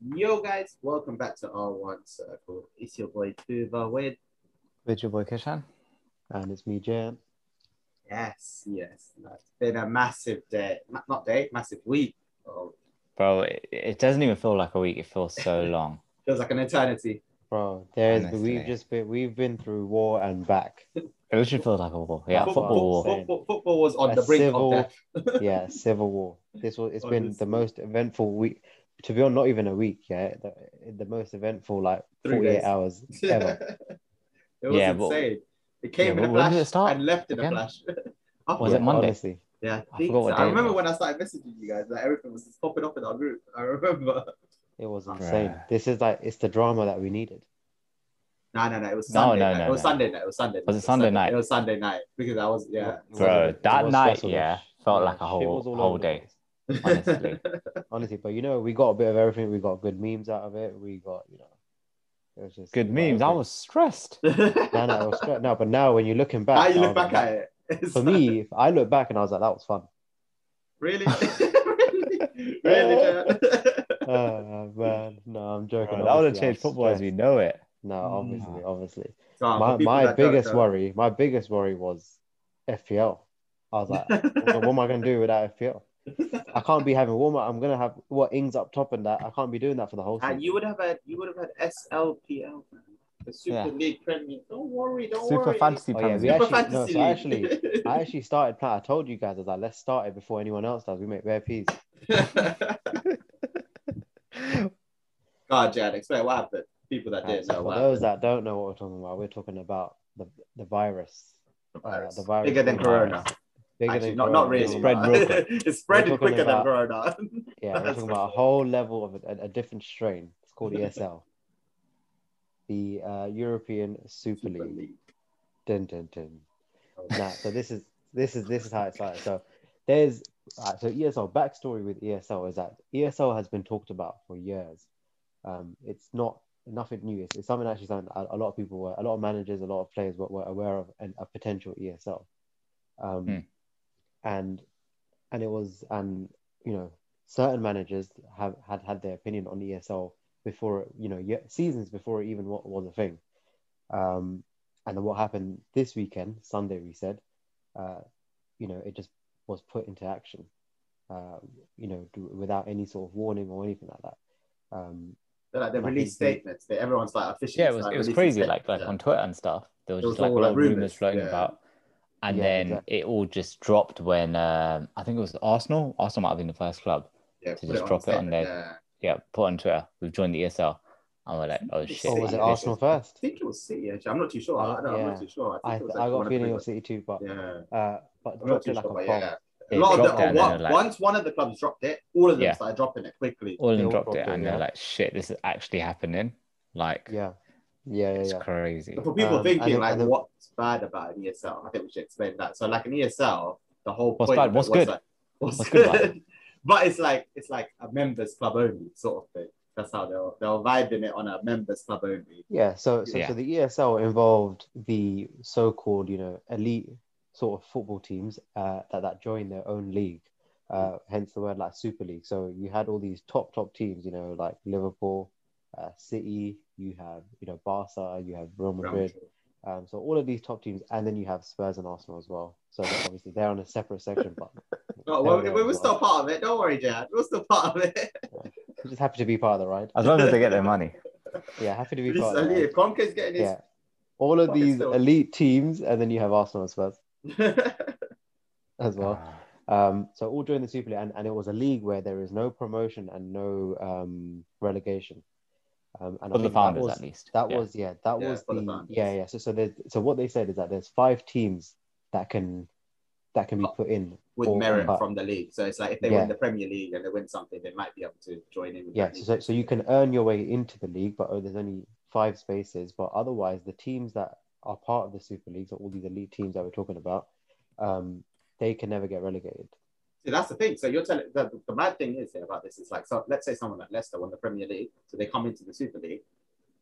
Yo, guys, welcome back to R1 Circle. It's your boy Tuva with. With your boy Kishan. And it's me, Jan. Yes, yes. It's been a massive day, not day, massive week. Oh, Bro, it, it doesn't even feel like a week. It feels so long. feels like an eternity. Bro, there's Honestly. we've just been we've been through war and back. It literally feels like a war. Yeah, Football- football war. football- football, football was on A the brink civil- of death. Yeah, civil war. This was it's been the most eventful week. To be honest, not even a week. Yeah, the, the most eventful like Three 48 hours ever. it was Yeah, but- insane. it came Yeah, in a but when did flash it start and left in again? a flash. Was it Monday? Honestly, Yeah, I think forgot what so. day I remember when I started messaging you guys, like everything was just popping up in our group. I remember. it was Bruh. insane. This is like it's the drama that we needed. No, no, no. It was No, Sunday no, night. no, it was. Sunday night. It was Sunday. Was it night. Sunday night? It was Sunday night because I was yeah. It was- Bro, that night, yeah, felt like a whole whole day. place. Honestly. Honestly, but you know, we got a bit of everything. We got good memes out of it. We got you know, it was just Good we got memes. I was stressed. No, no, it was straight. No, but now when you're looking back, How you look back like, at it? It's For like- me, if I look back and I was like, that was fun. really, really, really. Oh man, no, I'm joking. Bro, that would have changed was football as we know it. No, mm. obviously, obviously. Come My my biggest worry, my biggest worry was FPL. I was like, what am I gonna do without FPL? I can't be having warm up. I'm gonna have what Ings up top and that. I can't be doing that for the whole Uh, you would have had you would have had SLPL, man. the Super Yeah. League Premier. Don't worry, don't Super worry. fantasy Oh, yeah, Premier we Super actually- no, Fantasy so League. I actually started playing. I told you guys, as I was like, let's start it before anyone else does. We make rare peas. God, Jan, explain what happened. People that didn't so know for what those that don't know what we're talking about, we're talking about the the virus. The uh, virus. the virus Bigger than called Corona. Actually, not, not really. Spread real quick. it's spreading talking quicker about- than Corona. Yeah, we're talking about a whole level of a, a different strain. It's called ESL, the uh, European Super Super League. League. Dun, dun, dun. Nah, so this is this is this is how it started. So there's uh, so ESL backstory with ESL is that ESL has been talked about for years. Um, it's not nothing new. It's, it's something actually something a, a lot of people were, a lot of managers, a lot of players were, were aware of and a potential ESL. Um, Hmm. And and it was and you know certain managers have had had their opinion on ESL before you know seasons before it even wa- was a thing. Um, and then what happened this weekend, Sunday, we said, uh, you know, it just was put into action, uh, you know, d- without any sort of warning or anything like that. Um, They're like they And I statements. They, everyone's like officially. Yeah, it was like it was crazy. statements, Like like yeah. on Twitter and stuff, there was It was just like a lot like, of rumors rumours, floating yeah. about. And Yeah, then exactly. it all just dropped when um, I think it was Arsenal. Arsenal might have been the first club. yeah, to put just drop it on statement, there. Yeah, put on Twitter. We've joined the ESL. And we're like, oh shit. or was City, it I think Arsenal I think it was City. Actually, I'm not too sure. I, don't, I'm not too sure. I, I, think it was I got a feeling it big was City too, but. Yeah. uh, but I'm dropped it like sure, a bomb. yeah. A lot of the, it and then one- they're like, once one of the clubs dropped it, all of them Yeah. started dropping it quickly. all of them dropped dropped it it, and yeah. they're like, shit, this is actually happening. Like, Yeah, yeah, yeah, it's yeah. crazy. So for people Um, thinking like, and then- what's bad about an ESL? I think we should explain that. So like an ESL, the whole What's point bad? of What's was good? like, what's, What's good good? but it's like it's like a members club only sort of thing. That's how they'll they'll vibe in it on a members club only. Yeah, so so, Yeah. so the ESL involved the so-called, you know, elite sort of football teams uh, that that join their own league. Uh, hence the word like Super League. So you had all these top top teams, you know, like Liverpool, uh, City. You have you know Barca. You have Real Madrid. Um, so all of these top teams, and then you have Spurs and Arsenal as well. So obviously they're on a separate section, but they're we, as we're well. still part of it. Don't worry, Jad. We're still part of it. We're just happy to be part of the ride. As long as they get their money. Yeah, happy to be This part of the elite. ride. Kroenke's getting his. Yeah, all of Fucking these still. elite teams, and then you have Arsenal and Spurs as well. Ah. Um, so all during the Super League, and, and it was a league where there is no promotion and no um, relegation. Um, and I For the think founders, that was, at least. That Yeah. was yeah, that Yeah, was the the, founders. yeah yeah. So so there's, so what they said is that there's five teams that can that can be put in with for- merit but- from the league. So it's like if they Yeah. win the Premier League and they win something, they might be able to join in. With Yeah, that so, so you can earn your way into the league, but oh, there's only five spaces. But otherwise, the teams that are part of the Super League, so all these elite teams that we're talking about, um, they can never get relegated. See, that's the thing. So you're telling the, the mad thing is here about this is like so. Let's say someone like Leicester won the Premier League, so they come into the Super League.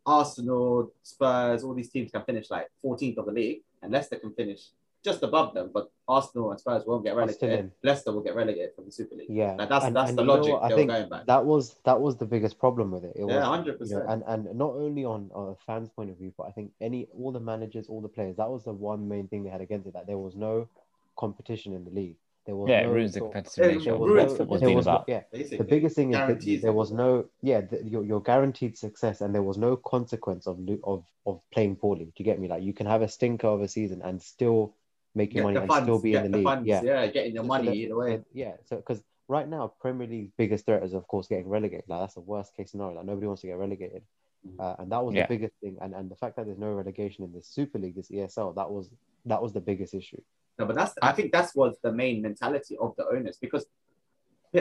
Arsenal, Spurs, all these teams can finish like 14th of the league, and Leicester can finish just above them, but Arsenal and Spurs won't get relegated. Leicester will get relegated from the Super League. Yeah, Like, that's and- that's and the logic? I think going back. that was that was the biggest problem with it. It yeah, was hundred you know, percent. and and not only on, on a fan's point of view, but I think any all the managers, all the players, that was the one main thing they had against it. That there was no competition in the league. There was Yeah, no it ruins the sort competitive nature there of ruins- no- football's there been about. yeah, Basically, the biggest thing is that there was no yeah the, your, your guaranteed success and there was no consequence of of of playing poorly. Do you get me? Like you can have a stinker of a season and still make your get money and funds, still be in the the league. funds, yeah. yeah, getting your So money that- either way. so- yeah, so because right now Premier League's biggest threat is of course getting relegated. Like that's the worst case scenario. Like nobody wants to get relegated, Mhm. uh, and that was Yeah. the biggest thing. And and the fact that there's no relegation in the Super League, this ESL, that was that was the biggest issue. No, but that's I think that's was the main mentality of the owners because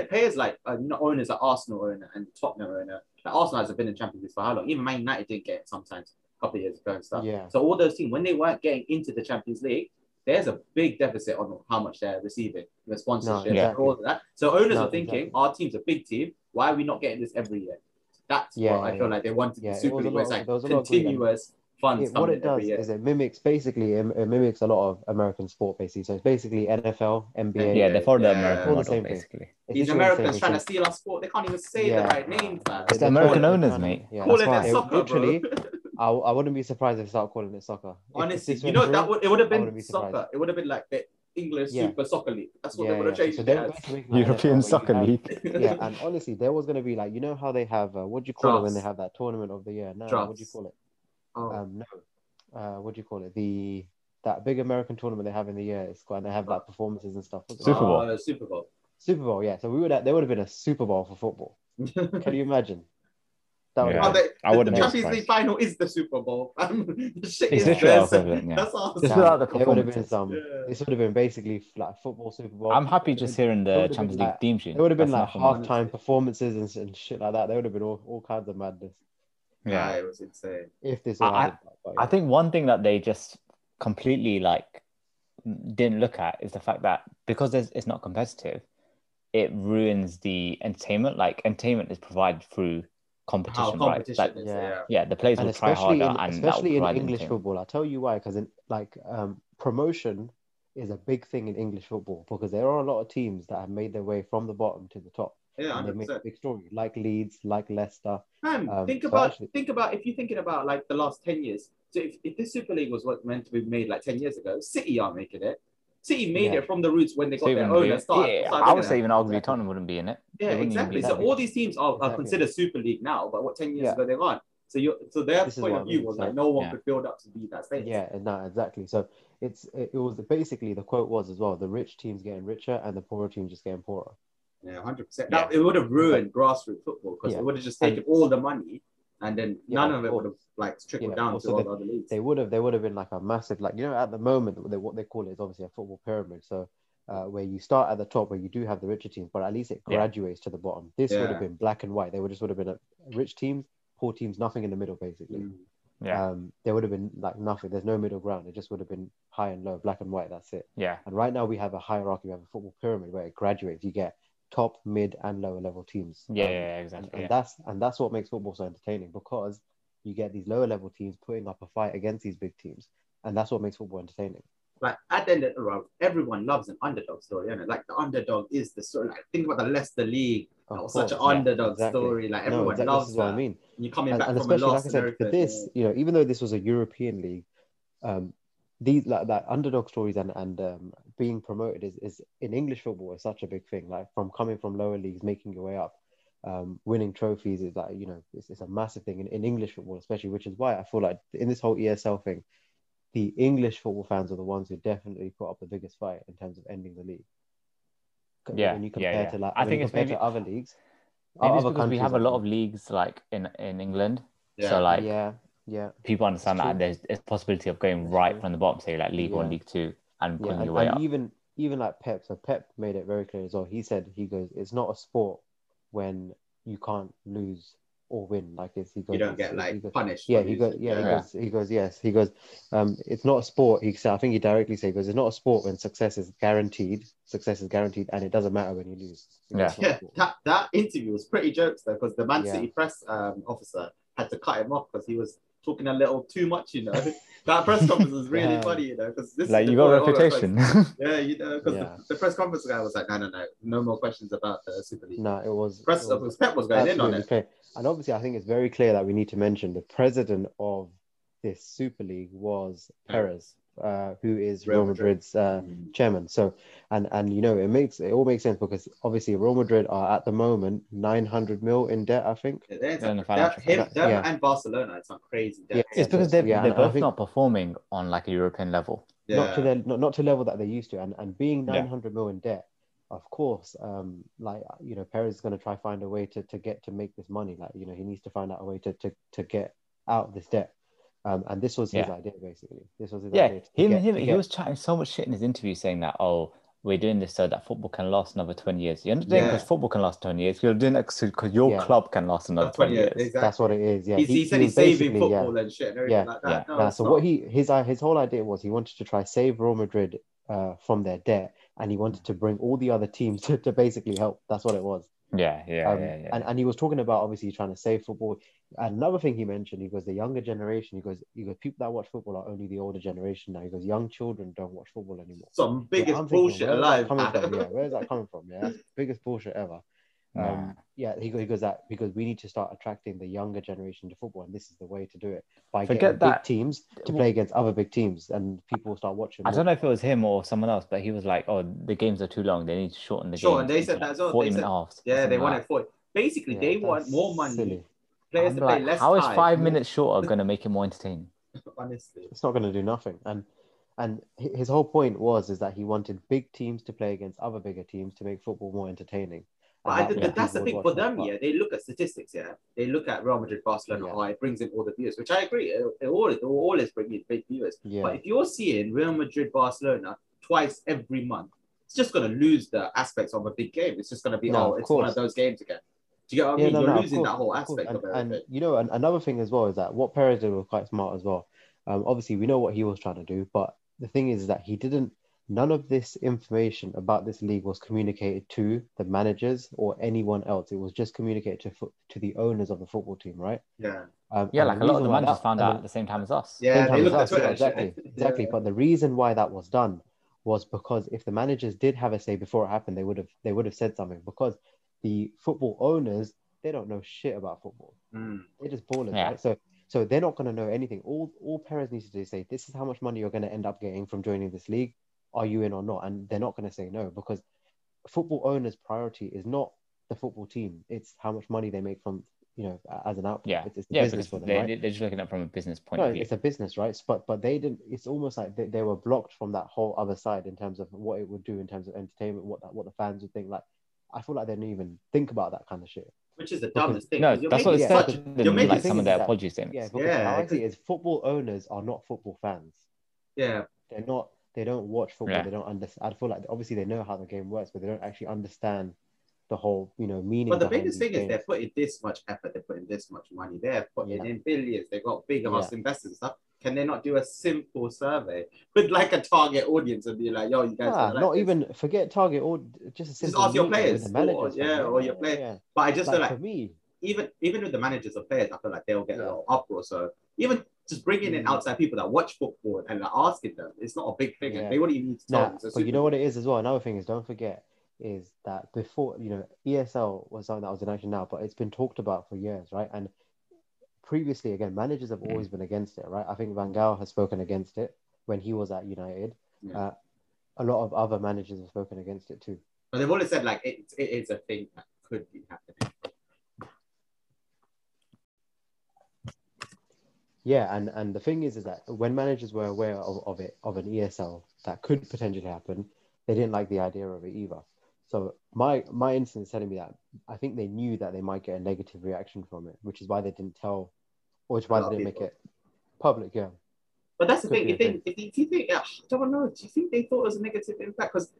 players like uh, owners like Arsenal owner and Tottenham owner. Like Arsenal has been in Champions League for how long? Even Man United didn't get it sometimes a couple of years ago and stuff. Yeah. So all those teams when they weren't getting into the Champions League, there's a big deficit on how much they're receiving, the sponsorship, and all of that. So owners No, are thinking, exactly. our team's a big team. Why are we not getting this every year? That's Yeah, what I feel yeah. like they wanted Yeah, the Super League, where it's like there was a lot of greed and- continuous funds It, what it in every does year. is it mimics basically it, it mimics a lot of American sport basically. So it's basically NFL, NBA. Yeah, they follow the Yeah. American All the same thing. basically. It's These literally the same Americans thing. trying to steal our sport. They can't even say Yeah. the right names, man. It's the They're American owners, mate. Yeah, Calling that's it why. They soccer, literally. I, I wouldn't be surprised if they start calling it soccer. If- if Honestly, you know through, that would it would have been be soccer. It would have been like the English Yeah. Super Soccer League. That's what yeah, they would have yeah. changed So it they as. were basically making like European NFL, Soccer where League. have- yeah, and honestly, there was going to be like you know how they have uh, what do you call it when they have that tournament of the year? No, what do you call it? Oh, Um, no, uh, what do you call it? The that big American tournament they have in the year. It's quite, and they have like performances and stuff. Super? Bowl. Oh, Super Bowl. Super Bowl, yeah. So we would have, there would have been a Super Bowl for football. Can you imagine? That would Yeah. Oh, have the, I the, wouldn't the be Champions League surprised. final is the Super Bowl. the shit It's is literally there, so yeah. That's awesome. Just Damn, without the there would have been some. Yeah. This would have been basically like football Super Bowl. I'm happy just hearing the Champions League like- theme tune. There would have been That's like enough for halftime performances and, and shit like that. There would have been all, all kinds of madness Yeah, Yeah. it was insane. if this I- I- I think one thing that they just completely like didn't look at is the fact that because there's, it's not competitive, it ruins the entertainment. Like entertainment is provided through How competition, right? Like is, Yeah. yeah. yeah, the players and will try especially harder, in, and especially in English entertainment. football. I'll tell you why, because in like um, promotion is a big thing in English football because there are a lot of teams that have made their way from the bottom to the top. Yeah, and they hundred make a big story, like Leeds, like Leicester. Man, Um, think so about actually- think about if you're thinking about like the last ten years. So if, if this Super League was what meant to be made like ten years ago, City are making it. City made Yeah. it from the roots when they got So their even owner start. yeah, started I would say even arguably Exactly. Tottenham wouldn't be in it. Yeah, They wouldn't even exactly. So all these teams are, are Exactly. considered Super League now, but what ten years Yeah. ago they weren't. So you so their This point of view was so- like no one Yeah. could build up to be that status. Yeah, no, exactly. So it's it, it was basically the quote was as well: the rich teams getting richer and the poorer teams just getting poorer. Yeah, hundred percent. Yeah. That it would have ruined grassroots football because Yeah. it would have just And- taken all the money and then Yeah, none of of it would have like trickled Yeah, down to all the- the other leagues. They would have they would have been like a massive like you know at the moment they, what they call it is obviously a football pyramid. So uh, where you start at the top where you do have the richer teams, but at least it Yeah. graduates to the bottom. This would have been black and white. They would just would have been a rich teams, poor teams, nothing in the middle basically. Mm. Yeah, Um, there would have been like nothing. There's no middle ground. It just would have been high and low, black and white. That's it. yeah, And right now we have a hierarchy. We have a football pyramid where it graduates. You get top, mid, and lower level teams. yeah, Um, yeah, yeah, and, exactly. and yeah. that's and that's what makes football so entertaining because you get these lower level teams putting up a fight against these big teams, and that's what makes football entertaining. Like at the end of the road, everyone loves an underdog story, is Like the underdog is the story. Like think about the Leicester League. That was such an yeah, underdog exactly. story. Like No, everyone exactly, loves this is what that. I mean. You're coming And, back and from a especially loss like I said, and for this, you know, even though this was a European league, um, these like that underdog stories and and um, being promoted is, is in English football is such a big thing. Like from coming from lower leagues, making your way up, um, winning trophies is like you know it's, it's a massive thing in, in English football, especially. Which is why I feel like in this whole ESL thing, the English football fans are the ones who definitely put up the biggest fight in terms of ending the league. Yeah, when you compare yeah. to like I think you it's compare maybe- to other leagues. Maybe it's other because we have a lot of leagues like in in England, Yeah. so like yeah, yeah. people understand It's that true. there's a possibility of going right from the bottom, say like League One, League Two, and Yeah, pulling and, your way and up. even even like Pep, so Pep made it very clear as well. He said he goes, it's not a sport when you can't lose or win. Like it's he goes, you don't get like goes- punished. yeah, he goes, losing. yeah, he goes, he goes, yes, he goes. Um, it's not a sport. He said, I think he directly said, he goes, it's not a sport when success is guaranteed. Success is guaranteed, and it doesn't matter when you lose. He Yeah. "It's not a Yeah, that, that interview was pretty jokes though, because the Man Yeah. City press um, officer had to cut him off because he was talking a little too much, you know. that press conference was really Yeah. funny, you know, because this like you got a point of all the press- reputation. Yeah, you know, because Yeah. the, the press conference guy was like, no, no, no, no more questions about the Super League. No, it was. Press it was Pep was going in on it. clear. And obviously, I think it's very clear that we need to mention the president of this Super League was Perez, uh, who is Real Real Madrid. Madrid's uh, chairman. So, and and you know, it makes it all makes sense because obviously Real Madrid are at the moment 900 mil in debt. I think. Yeah, they're They're in the financial they're- him, crisis. them Yeah. and Barcelona, it's some crazy debt. Yeah, it's because they're, Yeah, they're both think- not performing on like a European level. Not to Yeah. the not, not to level that they used to, and and being Yeah. 900 mil in debt. Of course, um, like you know, Perez is going to try find a way to, to get to make this money. Like you know, he needs to find out a way to to, to get out of this debt. Um, and this was his Yeah. idea, basically. This was his Yeah, idea. to him, get- him to he get- was chatting so much shit in his interview saying that, oh, we're doing this so that football can last another 20 years. You're not doing it Yeah. because football can last 20 years. You're doing it because your Yeah. club can last another That's 20 yeah, years. exactly. That's what it is. Yeah, He, he, said he's saving basically- yeah. football and shit and Yeah, like that. yeah. No, Nah, so not. what he his uh, his whole idea was he wanted to try save Real Madrid uh, from their debt, and he wanted to bring all the other teams to, to basically help. That's what it was. Yeah, yeah, Um, yeah, yeah. And and he was talking about obviously trying to save football. Another thing he mentioned, he goes the younger generation. He goes, he goes people that watch football are only the older generation now. He goes young children don't watch football anymore. Some Yeah, biggest I'm thinking, bullshit where is that alive. Coming from? Yeah, where is that coming from? Yeah, that's biggest bullshit ever. Nah. Um, yeah, he goes, he goes that because we need to start attracting the younger generation to football, and this is the way to do it by Forget getting that- big teams to play against other big teams, and people will start watching. I more. don't know if it was him or someone else, but he was like, "Oh, the games are too long. They need to shorten the game. Sure, they into, said that as well. Forty minute halves. yeah, they something like wanted 40. Basically, Yeah, they want more money. silly. Players I'm to play less how is time. five minutes shorter going to make it more entertaining? Honestly. It's not going to do nothing. And and his whole point was is that he wanted big teams to play against other bigger teams to make football more entertaining. But And I way that's the thing for them, yeah. They look at statistics, yeah. They look at Real Madrid, Barcelona, Yeah. oh, it brings in all the viewers, which I agree. It, it always, it always bring in big viewers. Yeah. But if you're seeing Real Madrid, Barcelona twice every month, it's just going to lose the aspects of a big game. It's just going to be, No, oh, it's one of those games again. Do you get what I Yeah, mean? no, you're no, losing course, that whole course. aspect And, of it. and you know, an, another thing as well is that what Perez did was quite smart as well. Um, obviously, we know what he was trying to do, but the thing is that he didn't. None of this information about this league was communicated to the managers or anyone else. It was just communicated to fo- to the owners of the football team, right? yeah. Um, Yeah, like the a lot of the managers that- found out at the same time as us. Yeah, same they time looked as us, yeah, Twitter. and shit. exactly, exactly. Yeah. But the reason why that was done was because if the managers did have a say before it happened, they would have they would have said something. Because the football owners they don't know shit about football. Mm. They're just ballers, Yeah. right? So so they're not going to know anything. All all Perez needs to do is say, "This is how much money you're going to end up getting from joining this league. Are you in or not?" And they're not going to say no because football owners' priority is not the football team; it's how much money they make from you know as an output. Yeah, it's, it's the yeah, business because for them, they, right? they're just looking at it from a business point No, of view. it's a business, right? But but they didn't. It's almost like they, they were blocked from that whole other side in terms of what it would do in terms of entertainment, what that what the fans would think. Like, I feel like they didn't even think about that kind of shit. Which is the dumbest thing. No, you're that's what it making such- you're making like some of their that- apology statements. Yeah, because Yeah, how I because- see it is football owners are not football fans. Yeah, They're not. They don't watch football. Yeah. They don't understand. I feel like obviously they know how the game works, but they don't actually understand the whole you know meaning. But the biggest these thing is they're putting this much effort, they're putting this much money, they're putting Yeah. in billions, they've got big amounts Yeah. of investors and stuff. Can they not do a simple survey with like a target audience and be like, yo, you guys Ah, gonna like not this? even forget target or just a simple ask your players with the or- managers, yeah, or your players. yeah. But I just feel Like, like for me, even even with the managers of players, I feel like they'll get a Yeah. lot of uproar. So even just bringing in Mm. outside people that watch football and asking them, it's not a big thing. Yeah. They wouldn't even need to Nah, them. It's a but you know what it is as well. Another thing is, don't forget, is that before you know ESL was something that was in action now, but it's been talked about for years, right? And previously, again, managers have always been against it, right? I think Van Gaal has spoken against it when he was at United. Yeah. Uh, a lot of other managers have spoken against it too. But they've always said like it, it is a thing that could be happening. Yeah, and and the thing is, is that when managers were aware of, of it, of an ESL that could potentially happen, they didn't like the idea of it either. So my my instinct is telling me that I think they knew that they might get a negative reaction from it, which is why they didn't tell, or which why they didn't make it public. Yeah, But that's the Could thing. If they, if, if you think, I don't know. Do you think they thought it was a negative impact? Because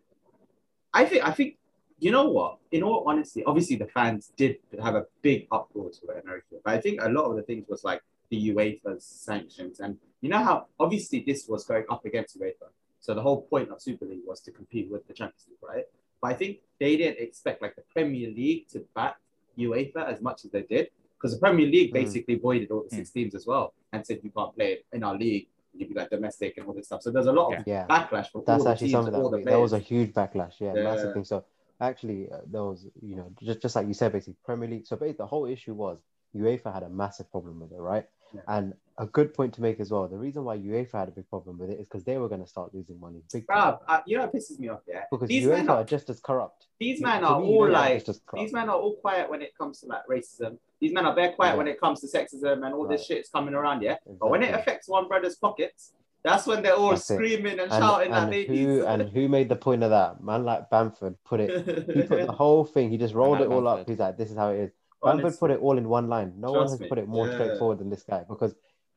I think, I think, you know what? In all honesty, obviously the fans did have a big uproar to it and everything. But I think a lot of the things was like the UEFA's sanctions, and you know how obviously this was going up against UEFA. So the whole point of Super League was to compete with the Champions League, right? But I think they didn't expect like the Premier League to back UEFA as much as they did. because the Premier League Mm. basically voided all the Mm. six teams as well and said you can't play in our league. You'd be like domestic and all this stuff. So there's a lot of Yeah. backlash from all That's the actually teams something all that the that was a huge backlash. Yeah, Yeah. massive thing. So actually, uh, there was you know just just like you said, basically Premier League. So basically, the whole issue was UEFA had a massive problem with it, right? Yeah. And a good point to make as well. The reason why UEFA had a big problem with it is because they were going to start losing money. Big. Bruv, uh, you know what pisses me off, yeah? Because These UEFA are, are just as corrupt. these men are me, all like these men are all quiet when it comes to like racism. These men are very quiet Yeah. when it comes to sexism and all this shit is coming around, yeah. But when it affects one brother's pockets, that's when they're all That's screaming and, and, shouting and babies. who and who made the point of that? Man like Bamford put it. He put the whole thing. He just rolled it all up. He's like, "This is how it is." Bamford Honestly. put it all in one line. No one has me. put it more Yeah. straightforward than this guy because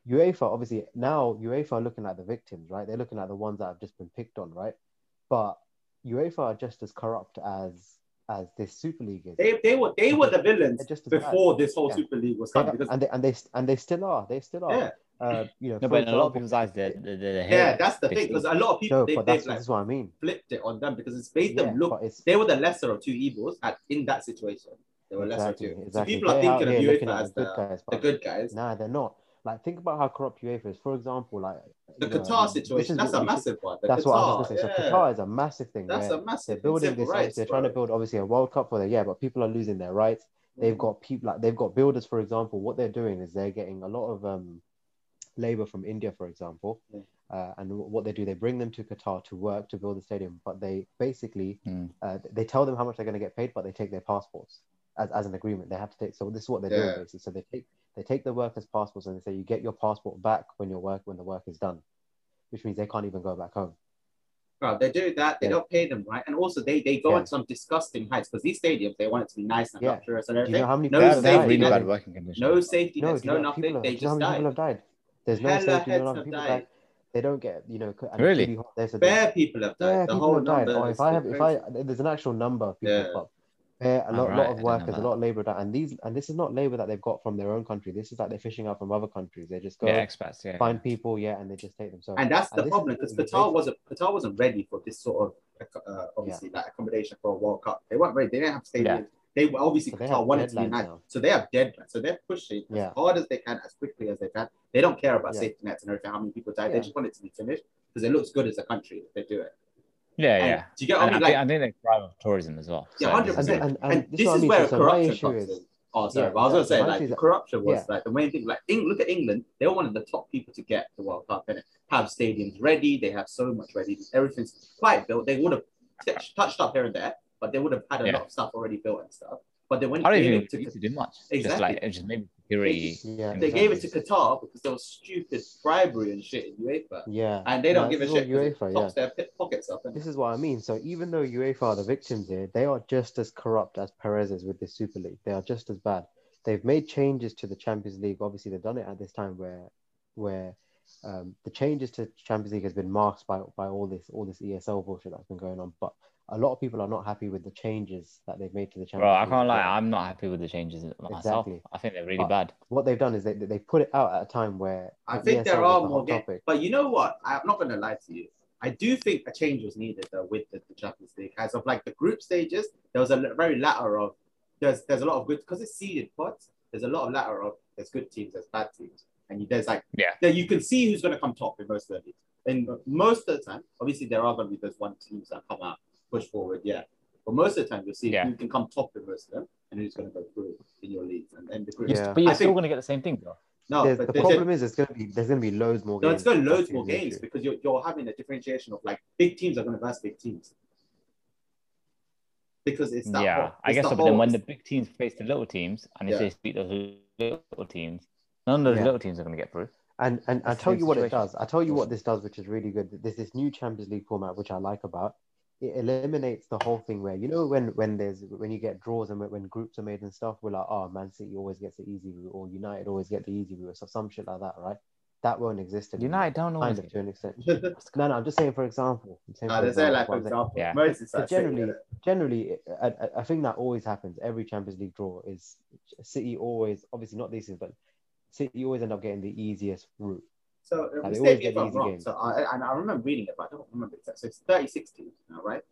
UEFA obviously now UEFA are looking at the victims, right? They're looking at the ones that have just been picked on, right? But UEFA are just as corrupt as as this Super League is. They, they were they were the villains just as bad. before this whole Yeah. Super League was They- coming because and they and they and they still are. They still are. yeah, Uh, you know, No, but in a lot of people's eyes, they're, they're, they're yeah, heroes, that's the thing because a lot of people no, they, but they've that's, like that's what I mean. flipped it on them because it's made Yeah, them look they were the lesser of two evils at in that situation. They were lesser of exactly, two. So people are They're out thinking of here looking UEFA at as the the, good guys, the good guys. Nah, they're not. Like, think about how corrupt UEFA is. For example, like The you know, Qatar situation. That's what a we should- massive one. The That's Qatar, what I was going to say. So yeah. Qatar is a massive thing. That's a massive they're building this. rights, they're trying to build obviously a World Cup for the yeah, but people are losing their rights. They've got people like they've got builders, for example. What they're doing is they're getting a lot of um, labor from India, for example. Yeah. Uh, and what they do, they bring them to Qatar to work to build the stadium, but they basically Hmm. uh, they tell them how much they're going to get paid, but they take their passports as, as an agreement. They have to take. So this is what they're Yeah. doing basically. So they take they take the workers' passports and they say you get your passport back when your work when the work is done, which means they can't even go back home. Bro, they do that. They Yeah. don't pay them right, and also they they go Yeah. on some disgusting heights because these stadiums they want it to be nice and Yeah. luxurious and Do you everything. know how many no people have, they safety really bad working conditions. no safety No, nets, do no nothing. people, they do you know how many died. people have died? There's no Hella safety, heads no have. People died. died. They don't get, you know, Really? There's a- Bare people have died. Yeah, the people whole have died. number. Oh, if I have, if. I, there's an actual number of people, Yeah. a lot, right, lot of workers, a lot of labor died, and these, and this is not labor that they've got from their own country. This is like they're fishing out from other countries. They just go Yeah, expats, yeah. find people, yeah, and they just take them. So, and that's the and this problem because the Qatar wasn't Qatar wasn't ready for this sort of uh, obviously like accommodation for a World Cup. They weren't ready. They didn't have stadiums. Yeah. They were obviously So they Qatar have wanted to be deadlines nice, so they have deadlines. So they're pushing Yeah. as hard as they can, as quickly as they can. They don't care about Yeah. safety nets and everything. How many people died? They just want it to be finished because it looks good as a country if they do it. Yeah, And yeah. Do you get what I mean? think, Like, I think they thrive off tourism as well. Yeah, hundred this is percent. good. And- And, and this this is is where so corruption issue comes is- in. Oh, sorry, Yeah, but I was gonna say like the corruption was yeah. like the main thing. Like, Eng- look at England; they were one of the top people to get the World Cup and have stadiums ready. They have so much ready. Everything's quite built. They would have t- touched up here and there, but they would have had a Yeah. lot of stuff already built and stuff. But they went I don't gave even it to need to do much. Exactly. Just like it just maybe security. yeah, they gave it to. Qatar because there was stupid bribery and shit in UEFA, Yeah, and they don't No, give a shit what 'cause it yeah. tops their pit pockets up. This is what I mean. So even though UEFA are the victims here, they are just as corrupt as Perez is with the Super League. They are just as bad. They've made changes to the Champions League. Obviously, they've done it at this time where where um, the changes to Champions League has been masked by by all this all this ESL bullshit that's been going on. But a lot of people are not happy with the changes that they've made to the Champions Bro, I can't lie, I'm not happy with the changes myself. Exactly. I think they're really But- bad. What they've done is they they put it out at a time where I think ESL there are the more hot games, but you know what? I'm not going to lie to you. I do think a change was needed though with the, the Champions League. As of like the group stages, there was a very ladder of there's there's a lot of good because it's seeded pots. There's a lot of ladder of there's good teams, there's bad teams, and you, there's like Yeah. there you can see who's going to come top in most of the leagues. And most of the time, obviously there are going to be those one teams that come out push forward, yeah. But most of the time, you'll see Yeah. who can come top in most of them and who's going to go through in your league and, and the groups. Yeah. But you're I still think- going to get the same thing, though. No, There's- but the there's- problem is, it's gonna be there's gonna be loads more no, games. it's going to That's loads the more issue. games because you're, you're having a differentiation of like big teams are going to verse big teams. Because it's that yeah, whole- I guess the so. But then when the big teams face the little teams, and if Yeah. they beat those little teams, none of those Yeah. little teams are going to get through. And and I tell same you what it does. I tell you what this does, which is really good. There's this new Champions League format which I like about. It eliminates the whole thing where you know when when there's when you get draws and when, when groups are made and stuff, we're like, oh, Man City always gets the easy route, or United always get the easy route, or some shit like that, right? That won't exist anymore. United don't always kind of get to an extent. No, no, I'm just saying for example. I'm saying No, for they say like for example, Yeah. most is So like City, generally, innit? generally, a, a, a thing that always happens every Champions League draw is City always, obviously not these, things but City always end up getting the easiest route. So uh, mistake if I'm wrong. games. So I, and I remember reading it, but I don't remember exactly. So it's 36 teams now, right?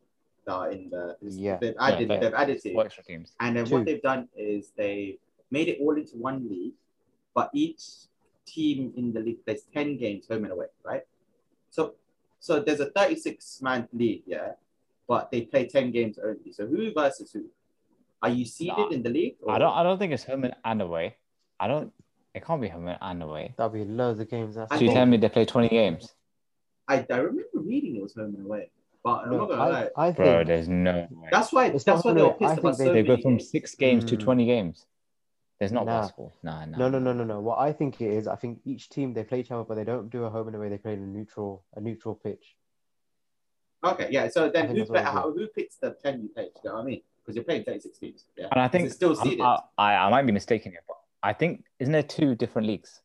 That are in the Yeah. they've Yeah, added they- they've added to Four it. extra teams. And then Two. what they've done is they made it all into one league, but each team in the league plays 10 games home and away, right? So so there's a 36 man league, yeah, but they play 10 games only. So who versus who? Are you seeded Nah. in the league? I don't. I don't think it's home and- and away. I don't. It can't be home and away. That'll be loads of games. That's I So you tell me they play twenty games, I, I remember reading it was home and away, but I'm No, not gonna lie. I, I bro. think There's no way. That's why. It's that's why they were home and away. I pissed about think so They go from six games to Mm. twenty games. There's not Nah. basketball. Nah, nah. no, no, no, no, no. What I think it is, I think each team they play each other, but they don't do a home and away. They play in a neutral, a neutral pitch. Okay, yeah. So then who that's play, what it how, who picks the 10 you play? Do you know what I mean? Because you're playing 36 teams. Yeah. And I think it still I'm- seeded. I, I I might be mistaken here, but I think isn't there two different leagues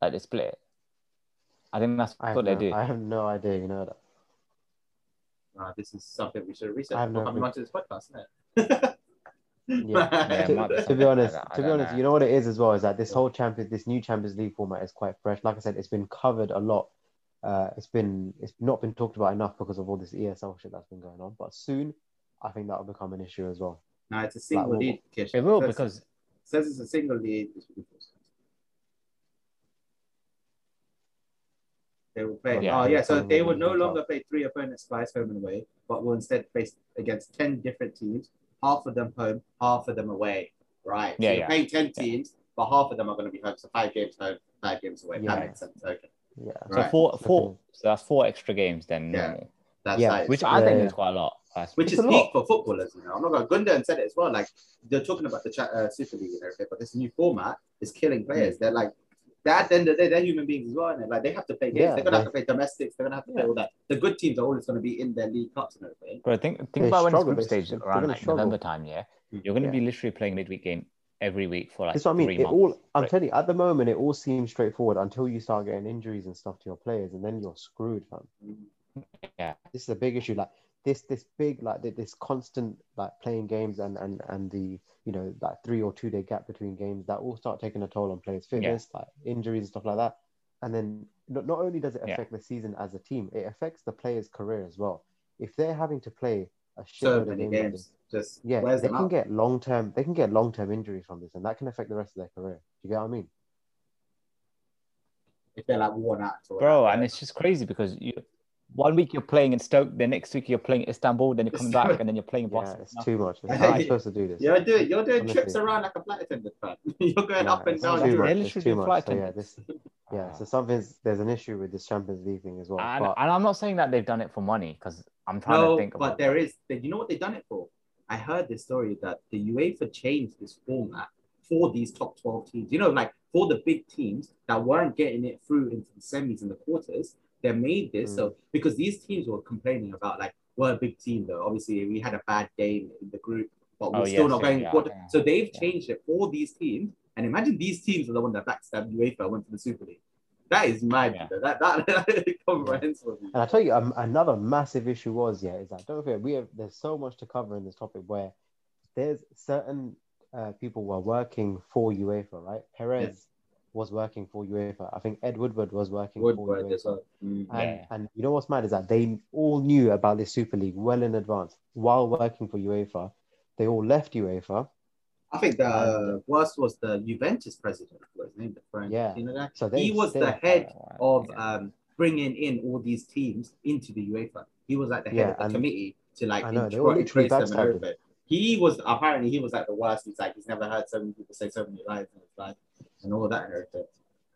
that they split? it? I think that's I what they no, do. I have no idea. You know that. Uh, this is something we should research I have before no coming onto this podcast, isn't it? Yeah. Yeah, it might be to be honest, that. To be honest, know. you know what it is as well is that this whole champion, this new Champions League format is quite fresh. Like I said, it's been covered a lot. Uh, it's been it's not been talked about enough because of all this ESL shit that's been going on. But soon, I think that will become an issue as well. No, it's a single Like, lead. Kish. It will because says it's a single ridiculous. They will play. Oh, yeah. oh yeah, so Yeah. they will no longer play three opponents twice home and away, but will instead face against ten different teams. Half of them home, half of them away. Right. So Yeah, you're yeah. playing ten Yeah. teams, but half of them are going to be home. So five games home, five games away. Yeah. That makes sense. Okay. Yeah. so four four so that's four extra games then Yeah. normal, That's Yeah, like, which I think Yeah. is quite a lot. which It's is a peak for footballers. You know, I'm not going. Gundogan said it as well. Like they're talking about the cha- uh, Super League and everything, but this new format is killing Mm. players. They're like. They're at the end of the day, they're human beings as well, and like they have to play games. Yeah, they're gonna have to play domestics. They're gonna have to play all that. The good teams are always gonna be in their league cups and everything. But think think They about when it's group they- stage they're around like struggle. November time. Yeah, you're going to Yeah. be literally playing midweek game every week for like That's what I mean. three It months. all I'm Right. telling you, at the moment it all seems straightforward until you start getting injuries and stuff to your players, and then you're screwed, fam. Yeah. This is a big issue. Like this this big like this constant like playing games and and and the you know that three or two day gap between games that all start taking a toll on players' fitness, like injuries and stuff like that. And then not, not only does it Yeah. affect the season as a team, it affects the player's career as well. If they're having to play a So shitload of many games, like just yeah, they can out. get long term. They can get long term injuries from this, and that can affect the rest of their career. Do you get what I mean? if they're like worn out. Bro, and it's just crazy because you one week you're playing in Stoke, the next week you're playing in Istanbul, then you're coming back, and then you're playing in Yeah, Boston. it's too much. It's Yeah. how are you supposed to do this? you're doing you're doing trips around like a flight attendant, man. you're going Nah, up and down. too much. It's too much. flight So, yeah, this, yeah. Ah. So something's there's an issue with this Champions League thing as well. and, But and I'm not saying that they've done it for money because I'm trying No, to think but about there is. You know what they've done it for? I heard this story that the UEFA changed this format for these top 12 teams. You know, like for the big teams that weren't getting it through into the semis and the quarters, they made this. Mm. So because these teams were complaining about like, we're a big team though. Obviously, we had a bad game in the group, but we're Oh, still yes, not going yeah, quarter. yeah. So they've Yeah. changed it for these teams. And imagine these teams are the one that backstabbed UEFA and went to the Super League. That is mad. Yeah. you know, That that comprehensive. and I tell you, um, another massive issue was yeah, is that don't forget we have there's so much to cover in this topic where there's certain uh, people who are working for UEFA, right? Perez was working for UEFA. I think Ed Woodward was working for Woodward UEFA. as well. Mm. And, Yeah. and you know what's mad is that they all knew about this Super League well in advance while working for UEFA. They all left UEFA. I think the And- worst was the Juventus president. What was his name? The French. Yeah. You know? So they he was the head Oh, of yeah. um, bringing in all these teams into the UEFA. He was like the head Yeah, of the and- committee to like I know, they intro- all introduce them and backstabbed everything. He was apparently he was like the worst. He's like he's never heard so many people say so many lies in his life and all that everything.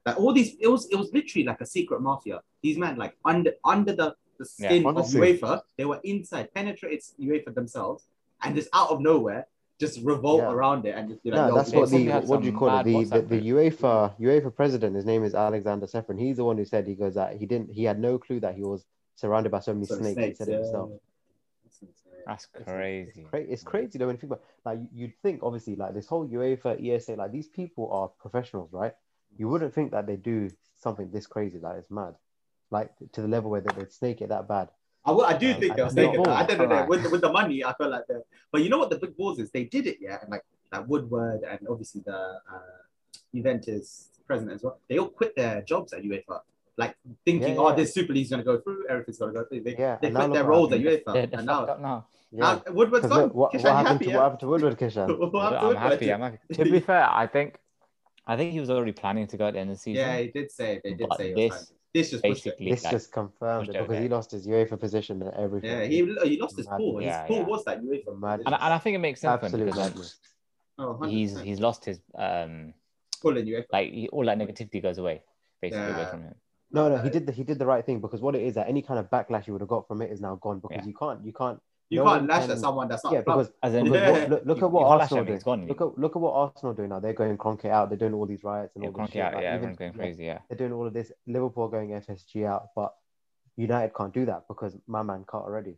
Like all these, it was it was literally like a secret mafia. These men like under under the, the skin honestly. of UEFA, they were inside, penetrated UEFA themselves, and just out of nowhere, just revolt Yeah. around it and just be like, No, that's what the what do you call it? The, the the. UEFA UEFA president. His name is Aleksander Čeferin. He's the one who said he goes that he didn't he had no clue that he was surrounded by so many So snakes. snakes, he said it himself. That's insane. That's It's crazy. Cra- It's crazy though when you think about like you- you'd think obviously like this whole UEFA ESA like these people are professionals, right? You wouldn't think that they do something this crazy. Like it's mad, like to the level where they, they'd snake it that bad. I, will- I do Um, think I- they'll I take think it. I don't know. Alright. With, with the money, I feel like that. But you know what the big balls is? They did it, yeah. And like that Woodward and obviously the uh, Juventus president as well. They all quit their jobs at UEFA like thinking, Yeah, oh, this Super League's gonna go through, everything's gonna go through. They, Yeah, they and quit their what roles at. UEFA, They're, they're and now, up now. Yeah. now Woodward's 'Cause gone. look, what, Kishan, what happened happy, to yeah? what happened to Woodward, Kishan? What happened to I'm Woodward? happy. I'm happy. To be fair, I think, I think he was already planning to go at the end of the season. Yeah, he did say. They did But say he was this. This just basically, This like, just confirmed pushed it it because he lost his UEFA position and everything. Yeah, he he lost his Mad- pool. His yeah, pool yeah. was that UEFA. Mad- and, and I think it makes sense for him because like. Oh, 100%. he's he's lost his um pool in UEFA. like he, all that negativity goes away basically away from him. No, no, he did the he did the right thing because what it is that any kind of backlash you would have got from it is now gone because Yeah. you can't you can't You no can't lash can- at someone that's not yeah a because, As in, Yeah. what, look, look You- at what you can't Arsenal at him, do. gone. Look at look at what Arsenal do now. They're going Kroenke out. They're doing all these riots and yeah, all this shit. out, Like, yeah, even- everyone's going crazy. Yeah, They're doing all of this. Liverpool are going FSG out, but United can't do that because my man can't already.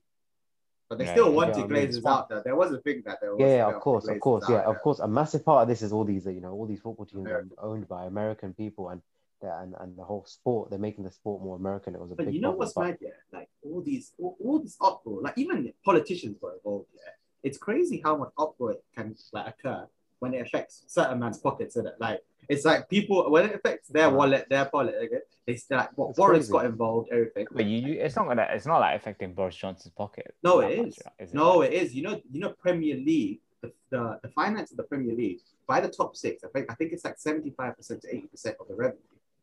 But they Yeah, still yeah, wanted yeah, I mean, out there. There was a thing that there was. Yeah, yeah, of course, of course, yeah, of course. A massive part of this is all these, you know, all these football teams are owned by American people, and and and the whole sport. They're making the sport more American. It was a big But big. you know what's but- mad? Yeah, like all these, all, all this uproar. Like even politicians got involved. Yeah, it's crazy how much uproar can like occur when it affects certain man's pockets. In it, like it's like people when it affects their Right. wallet, their wallet. Okay? It's like what It's Boris crazy. got involved, everything. but you, you it's not gonna it's not like affecting Boris Johnson's pocket. No, it is. much, Is it? No, it is. You know, you know, Premier League, the, the, the finance of the Premier League by the top six. I think I think it's like seventy five percent to eighty percent of the revenue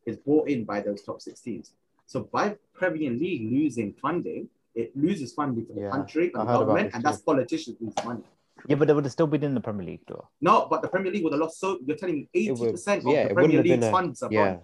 is brought in by those top six teams. So by Premier League losing funding, it loses funding for the Yeah, country and the government, and that's politicians lose money. Yeah, but they would have still been in the Premier League though. No, but the Premier League would have lost. So you're telling me eighty percent yeah, of it the Premier League's a- funds are Yeah, gone.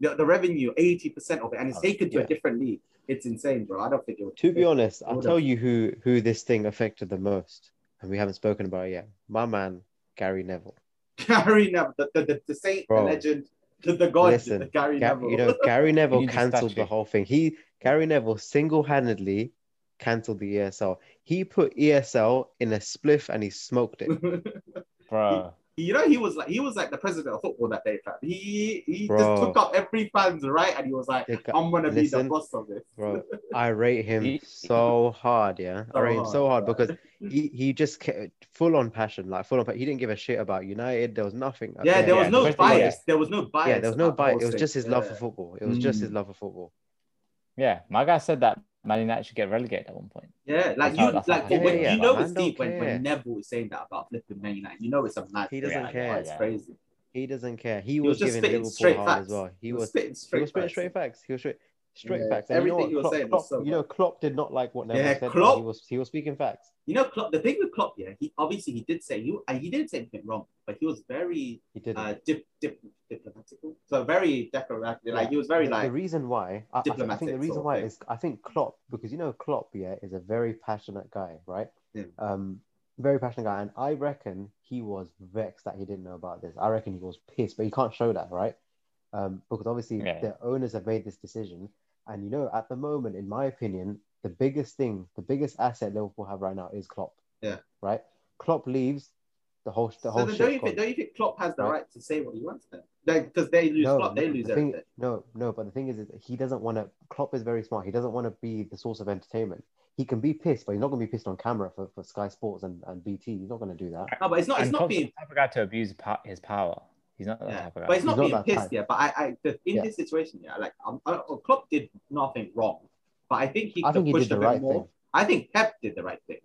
The, the revenue, eighty percent of it, and it's Oh, taken to yeah. a different league. It's insane, bro. I don't think it would. to be it- honest, I'll tell you who who this thing affected the most, and we haven't spoken about it yet. My man, Gary Neville. Gary Neville, the, the, the, the saint, Bro. the legend, the, the god, Listen, the Gary Ga- Neville. you know, Gary Neville cancelled the whole thing. He Gary Neville single-handedly cancelled the ESL. He put ESL in a spliff and he smoked it. Bro, you know, he was like he was like the president of football that day, fam. He he Bro. just took up every fan's right, and he was like, The "I'm gonna be the boss of this." Bro, I rate him so hard, yeah. I So rate him so hard, hard bro. because he, he just ca- full on passion, like full on. He didn't give a shit about United. There was nothing. Yeah, there was yeah, no especially- bias. There was no bias. Yeah, there was no about the bite. whole It was just his love Yeah. for football. It was just his Mm. love for football. yeah, my guy said that Man United should get relegated at one point. Yeah, like That's you, how- that's like how- but when, Yeah, yeah, you know it's deep when, when Neville is saying that about flipping Man United. You know it's a mad. He doesn't Yeah, care. yeah, It's yeah. crazy. He doesn't care. He, He was, was just giving spitting Liverpool straight hard facts. as well. He He was spitting straight. he was spitting facts. straight facts. He was straight straight Yeah, facts. And you know everything what? he was Klopp, saying was Klopp, so you know. Klopp did not like what Neville Yeah, said. Klopp- He was he was speaking facts. You know, Klopp, the thing with Klopp, yeah, he obviously he did say you, and he didn't say anything wrong, but he was very He did. uh, dip, dip, diplomatical. So very diplomatic. Like he was very the, like the reason why I, I, think, diplomatic the reason why thing. is I think Klopp because you know Klopp yeah is a very passionate guy right Yeah. um very passionate guy and I reckon he was vexed that he didn't know about this I reckon he was pissed but he can't show that right um because obviously Yeah. the owners have made this decision and you know at the moment in my opinion the biggest thing the biggest asset Liverpool have right now is Klopp Yeah. right Klopp leaves the whole the So whole then don't you think don't you think Klopp has the Right. right to say what he wants then? Like because they lose Klopp, they lose the thing, everything. no, no, but the thing is, is he doesn't want to. Klopp is very smart. He doesn't want to be the source of entertainment. He can be pissed, but he's not going to be pissed on camera for, for Sky Sports and, and BT. He's not going to do that. No, but it's not. It's and not Klopp's being. the type of guy to abuse his power. He's not that Yeah, type of guy. but it's not He's not being that pissed. type. Yeah, but I, I, the, in Yeah. this situation, yeah, like um, uh, Klopp did nothing wrong, but I think he I could think he did a the bit right more. thing. I think Pep did the right thing.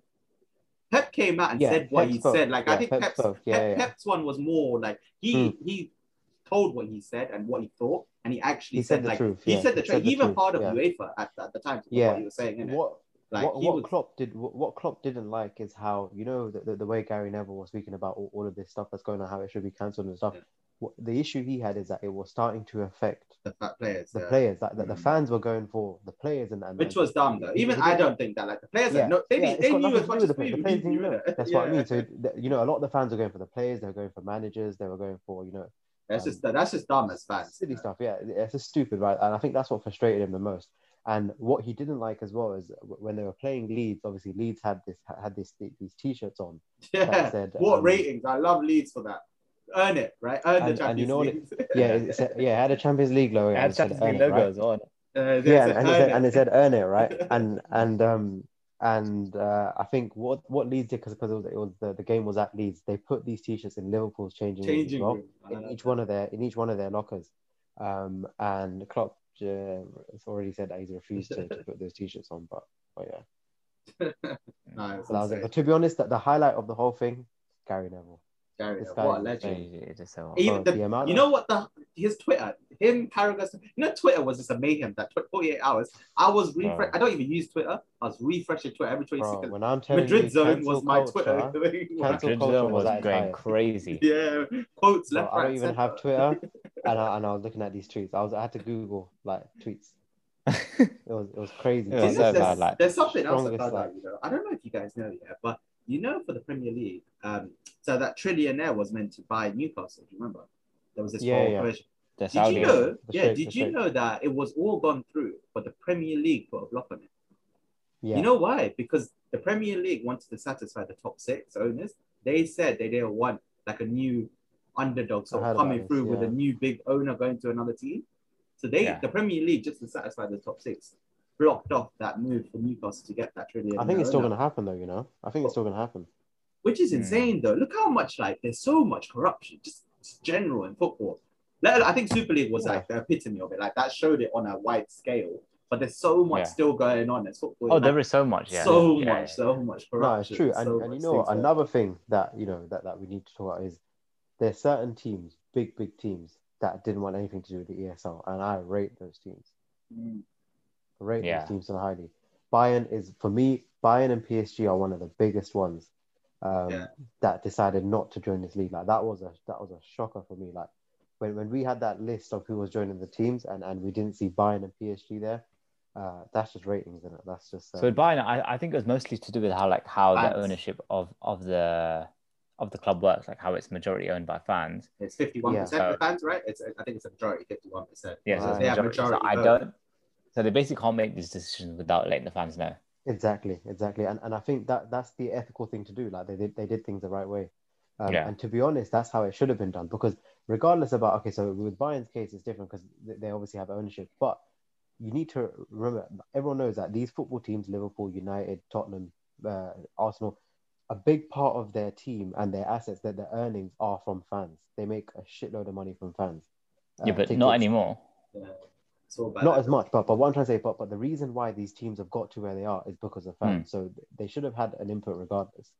Pep came out and Yeah, said what he spoke. said. Like I think Pep Pep's. Yeah, Pep, yeah. Pep's one was more like he he told what he said and what he thought, and he actually He said, said like truth, he yeah, said the truth. the Even part of yeah. UEFA at, at the time. Yeah. what he was saying. What Like what, he what was. Klopp did what, what Klopp didn't like is how you know the, the, the way Gary Neville was speaking about all, all of this stuff that's going on, how it should be cancelled and stuff. Yeah. What, the issue he had is that it was starting to affect the players, the yeah. players. That, that the Mm. fans were going for the players and, and which was dumb though. Even I don't think that like the players, Yeah, had no, they, yeah, knew- they knew as to much as with the, we, the players. didn't knew, know. innit? That's what I mean. So you know, a lot of the fans were going for the players. They were going for managers. They were going for you know That's just that's just dumb as fans. silly stuff. Yeah, it's just stupid, right? And I think that's what frustrated him the most. And what he didn't like as well is when they were playing Leeds. Obviously, Leeds had this had this these t-shirts on Yeah. that said What um, ratings? I love Leeds for that. Earn it, right? Earn And- the and Champions you know what it- League. Yeah, it said, yeah, it had a Champions League logo. It had it Champions League it, right? logo as well. Yeah, and it earn said and it said earn it, right? And and um and uh, I think what what Leeds did because because it was, it was the, the game was at Leeds, they put these t-shirts in Liverpool's changing rooms changing well, room. In like each one of their in each one of their lockers. Um, and Klopp uh, has already said that he's refused to, to put those t-shirts on. But, but yeah, No, it's so that was it. But to be honest, that the highlight of the whole thing, Gary Neville. Gary this Neville, what a legend. insane. It is so Even the, the you of- know what the his Twitter, him Carragher, you know Twitter was just a mayhem that tw- 48 hours. I was refresh. I don't even use Twitter. I was refreshing Twitter every 20 Bro, seconds. when I'm telling Madrid you, zone cancel was my culture, Twitter. Cancel Madrid culture zone was was going crazy. yeah, quotes Bro, left, I don't even center. have Twitter, and I, and I was looking at these tweets. I was I had to Google like tweets. It was it was crazy. Yeah, Do you it's know so there's, bad, like, there's something else about like- that, you know. I don't know if you guys know yet, but you know, for the Premier League, um, so that trillionaire was meant to buy Newcastle. Do you remember? There was this Yeah, whole yeah. version. Did Saudi. you know? Yeah. Did you know that it was all gone through, but the Premier League put a block on it? Yeah, You know why? Because the Premier League wanted to satisfy the top six owners. They said they didn't want like a new underdog sort of coming through with a new big owner going to another team. So they, Yeah. the Premier League, just to satisfy the top six, blocked off that move for Newcastle to get that trillion. I think it's still gonna happen though. You know, I think it's still gonna happen. which is Hmm. insane though. Look how much like there's so much corruption, just just general in football. Let- I think Super League was Yeah. like the epitome of it. Like that showed it on a wide scale, but there's so much Yeah. still going on as football. Oh, Like, there is so much. Yeah. so Yeah, much, yeah. so much corruption. No, corruption. it's true. And, so and you know what? Another thing that you know that, that we need to talk about is there's certain teams, big big teams, that didn't want anything to do with the ESL, and I rate those teams. Mm. I rate Yeah. those teams so highly. Bayern is for me. Bayern and PSG are one of the biggest ones um, Yeah. that decided not to join this league. Like that was a that was a shocker for me. Like when, when we had that list of who was joining the teams, and, and we didn't see Bayern and PSG there. Uh, that's just ratings, isn't it? That's just So um, Bayern, I, I think it was mostly to do with how like how the ownership of of the of the club works, like how it's majority owned by fans. It's 51% Yeah. of fans, right? It's I think it's a majority, 51%. Yeah, so Right. it's they have majority. So I don't. So they basically can't make these decisions without letting the fans know. Exactly, exactly, and and I think that that's the ethical thing to do. Like they did, they did things the right way. Um, Yeah. And to be honest, that's how it should have been done. Because regardless about okay, so with Bayern's case, it's different because they obviously have ownership. But you need to remember, everyone knows that these football teams, Liverpool, United, Tottenham, uh, Arsenal, a big part of their team and their assets, that their earnings are from fans. They make a shitload of money from fans. yeah, Uh, but tickets. not anymore. Yeah. It's all bad. Not as much, but but what I'm trying to say, but but the reason why these teams have got to where they are is because of fans. So they should have had an input regardless.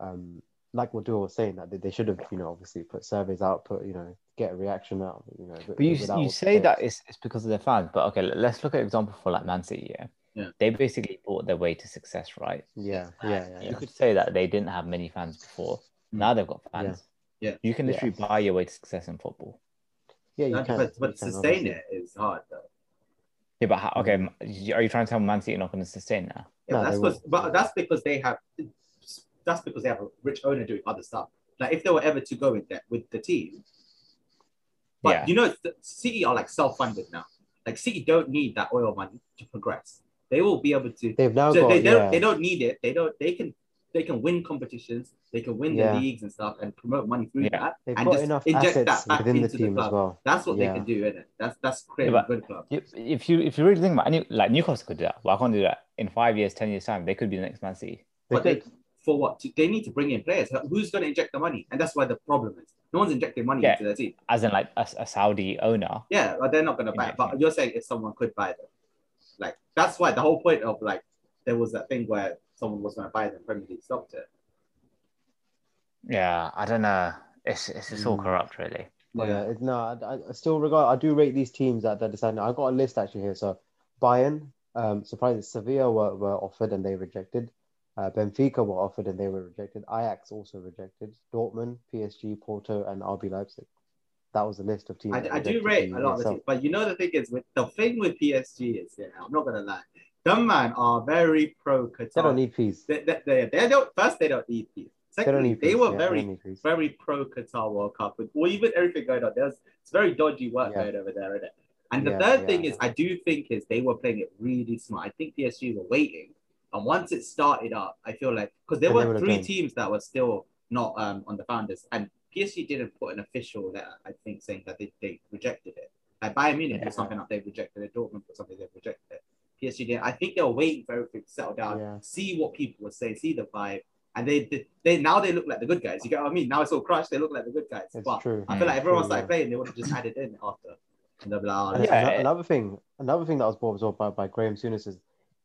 Um, like what Duo was saying, that they- they should have, you know, obviously put surveys out, put you know, get a reaction out, you know. But you you say that it's, it's because of their fans, but okay, let's look at an example for like Man City. Yeah, Yeah. they basically bought their way to success, right? yeah, yeah, yeah, You yeah. could say that they didn't have many fans before. Mm. Now they've got fans. Yeah. You can Yeah. literally buy your way to success in football. Yeah, you But, can, but, but can, sustain obviously. it is hard though. Yeah, but how, okay, are you trying to tell Man City you're not going to sustain that? Yeah, No, that's because, won't. but that's because they have, that's because they have a rich owner doing other stuff. Like if they were ever to go with that with the team, but Yeah. you know, the City are like self-funded now. Like City don't need that oil money to progress. They will be able to. They've now so got they, they, yeah, don't, they don't need it. They don't. They can. They can win competitions. They can win Yeah. the leagues and stuff and promote money through Yeah. that. they've and got just enough inject assets that back within into the team as club. well. That's what Yeah. they can do, isn't it? That's that's creating Yeah, a good club. If, if you if you really think about it, like Newcastle could do that, why can't do that in five years, ten years time? They could be the next Man City. They But they, for what? To- They need to bring in players. Who's going to inject the money? And that's why the problem is no one's injecting money Yeah. into their team. as in like a, a Saudi owner. Yeah, but they're not going to buy it. But you're saying if someone could buy them, like that's why the whole point of like there was that thing where someone was going to buy them, Premier League stopped it. Yeah, I don't know. It's it's, it's all Mm. corrupt, really. But yeah, it, no, I, I still regard. I do rate these teams that that decided. I've got a list actually here. So Bayern, um, surprisingly, Sevilla were, were offered and they rejected. Uh, Benfica were offered and they were rejected. Ajax also rejected. Dortmund, PSG, Porto, and RB Leipzig. That was the list of teams. I, I do rate a lot of teams, but you know the thing is with the thing with PSG is yeah, I'm not gonna lie, them man are very pro Qatar. They don't need peace. They, they, they, they don't first they don't need peace. Secondly, need they were yeah, very They don't need peace. very pro Qatar World Cup with or even everything going on. There's it's very dodgy work Yeah. going over there, isn't it? And the Yeah, third thing is I do think is they were playing it really smart. I think PSG were waiting. And once it started up, I feel like because there And were three teams that were still not um, on the founders, and PSG didn't put an official letter, I think, saying that they, they rejected it. Like Bayern Munich Yeah. put something up, they rejected it. Dortmund put something, they rejected it. PSG didn't. I think they were waiting for everything to settle down, Yeah. see what people were saying, see the vibe, and they, they they now they look like the good guys. You get what I mean? Now it's all crushed. They look like the good guys. It's but true. I feel like everyone True, started yeah. playing. They would have just added in after. And like, oh, let's- Yeah. another thing, another thing that was brought up by, by Graham Souness is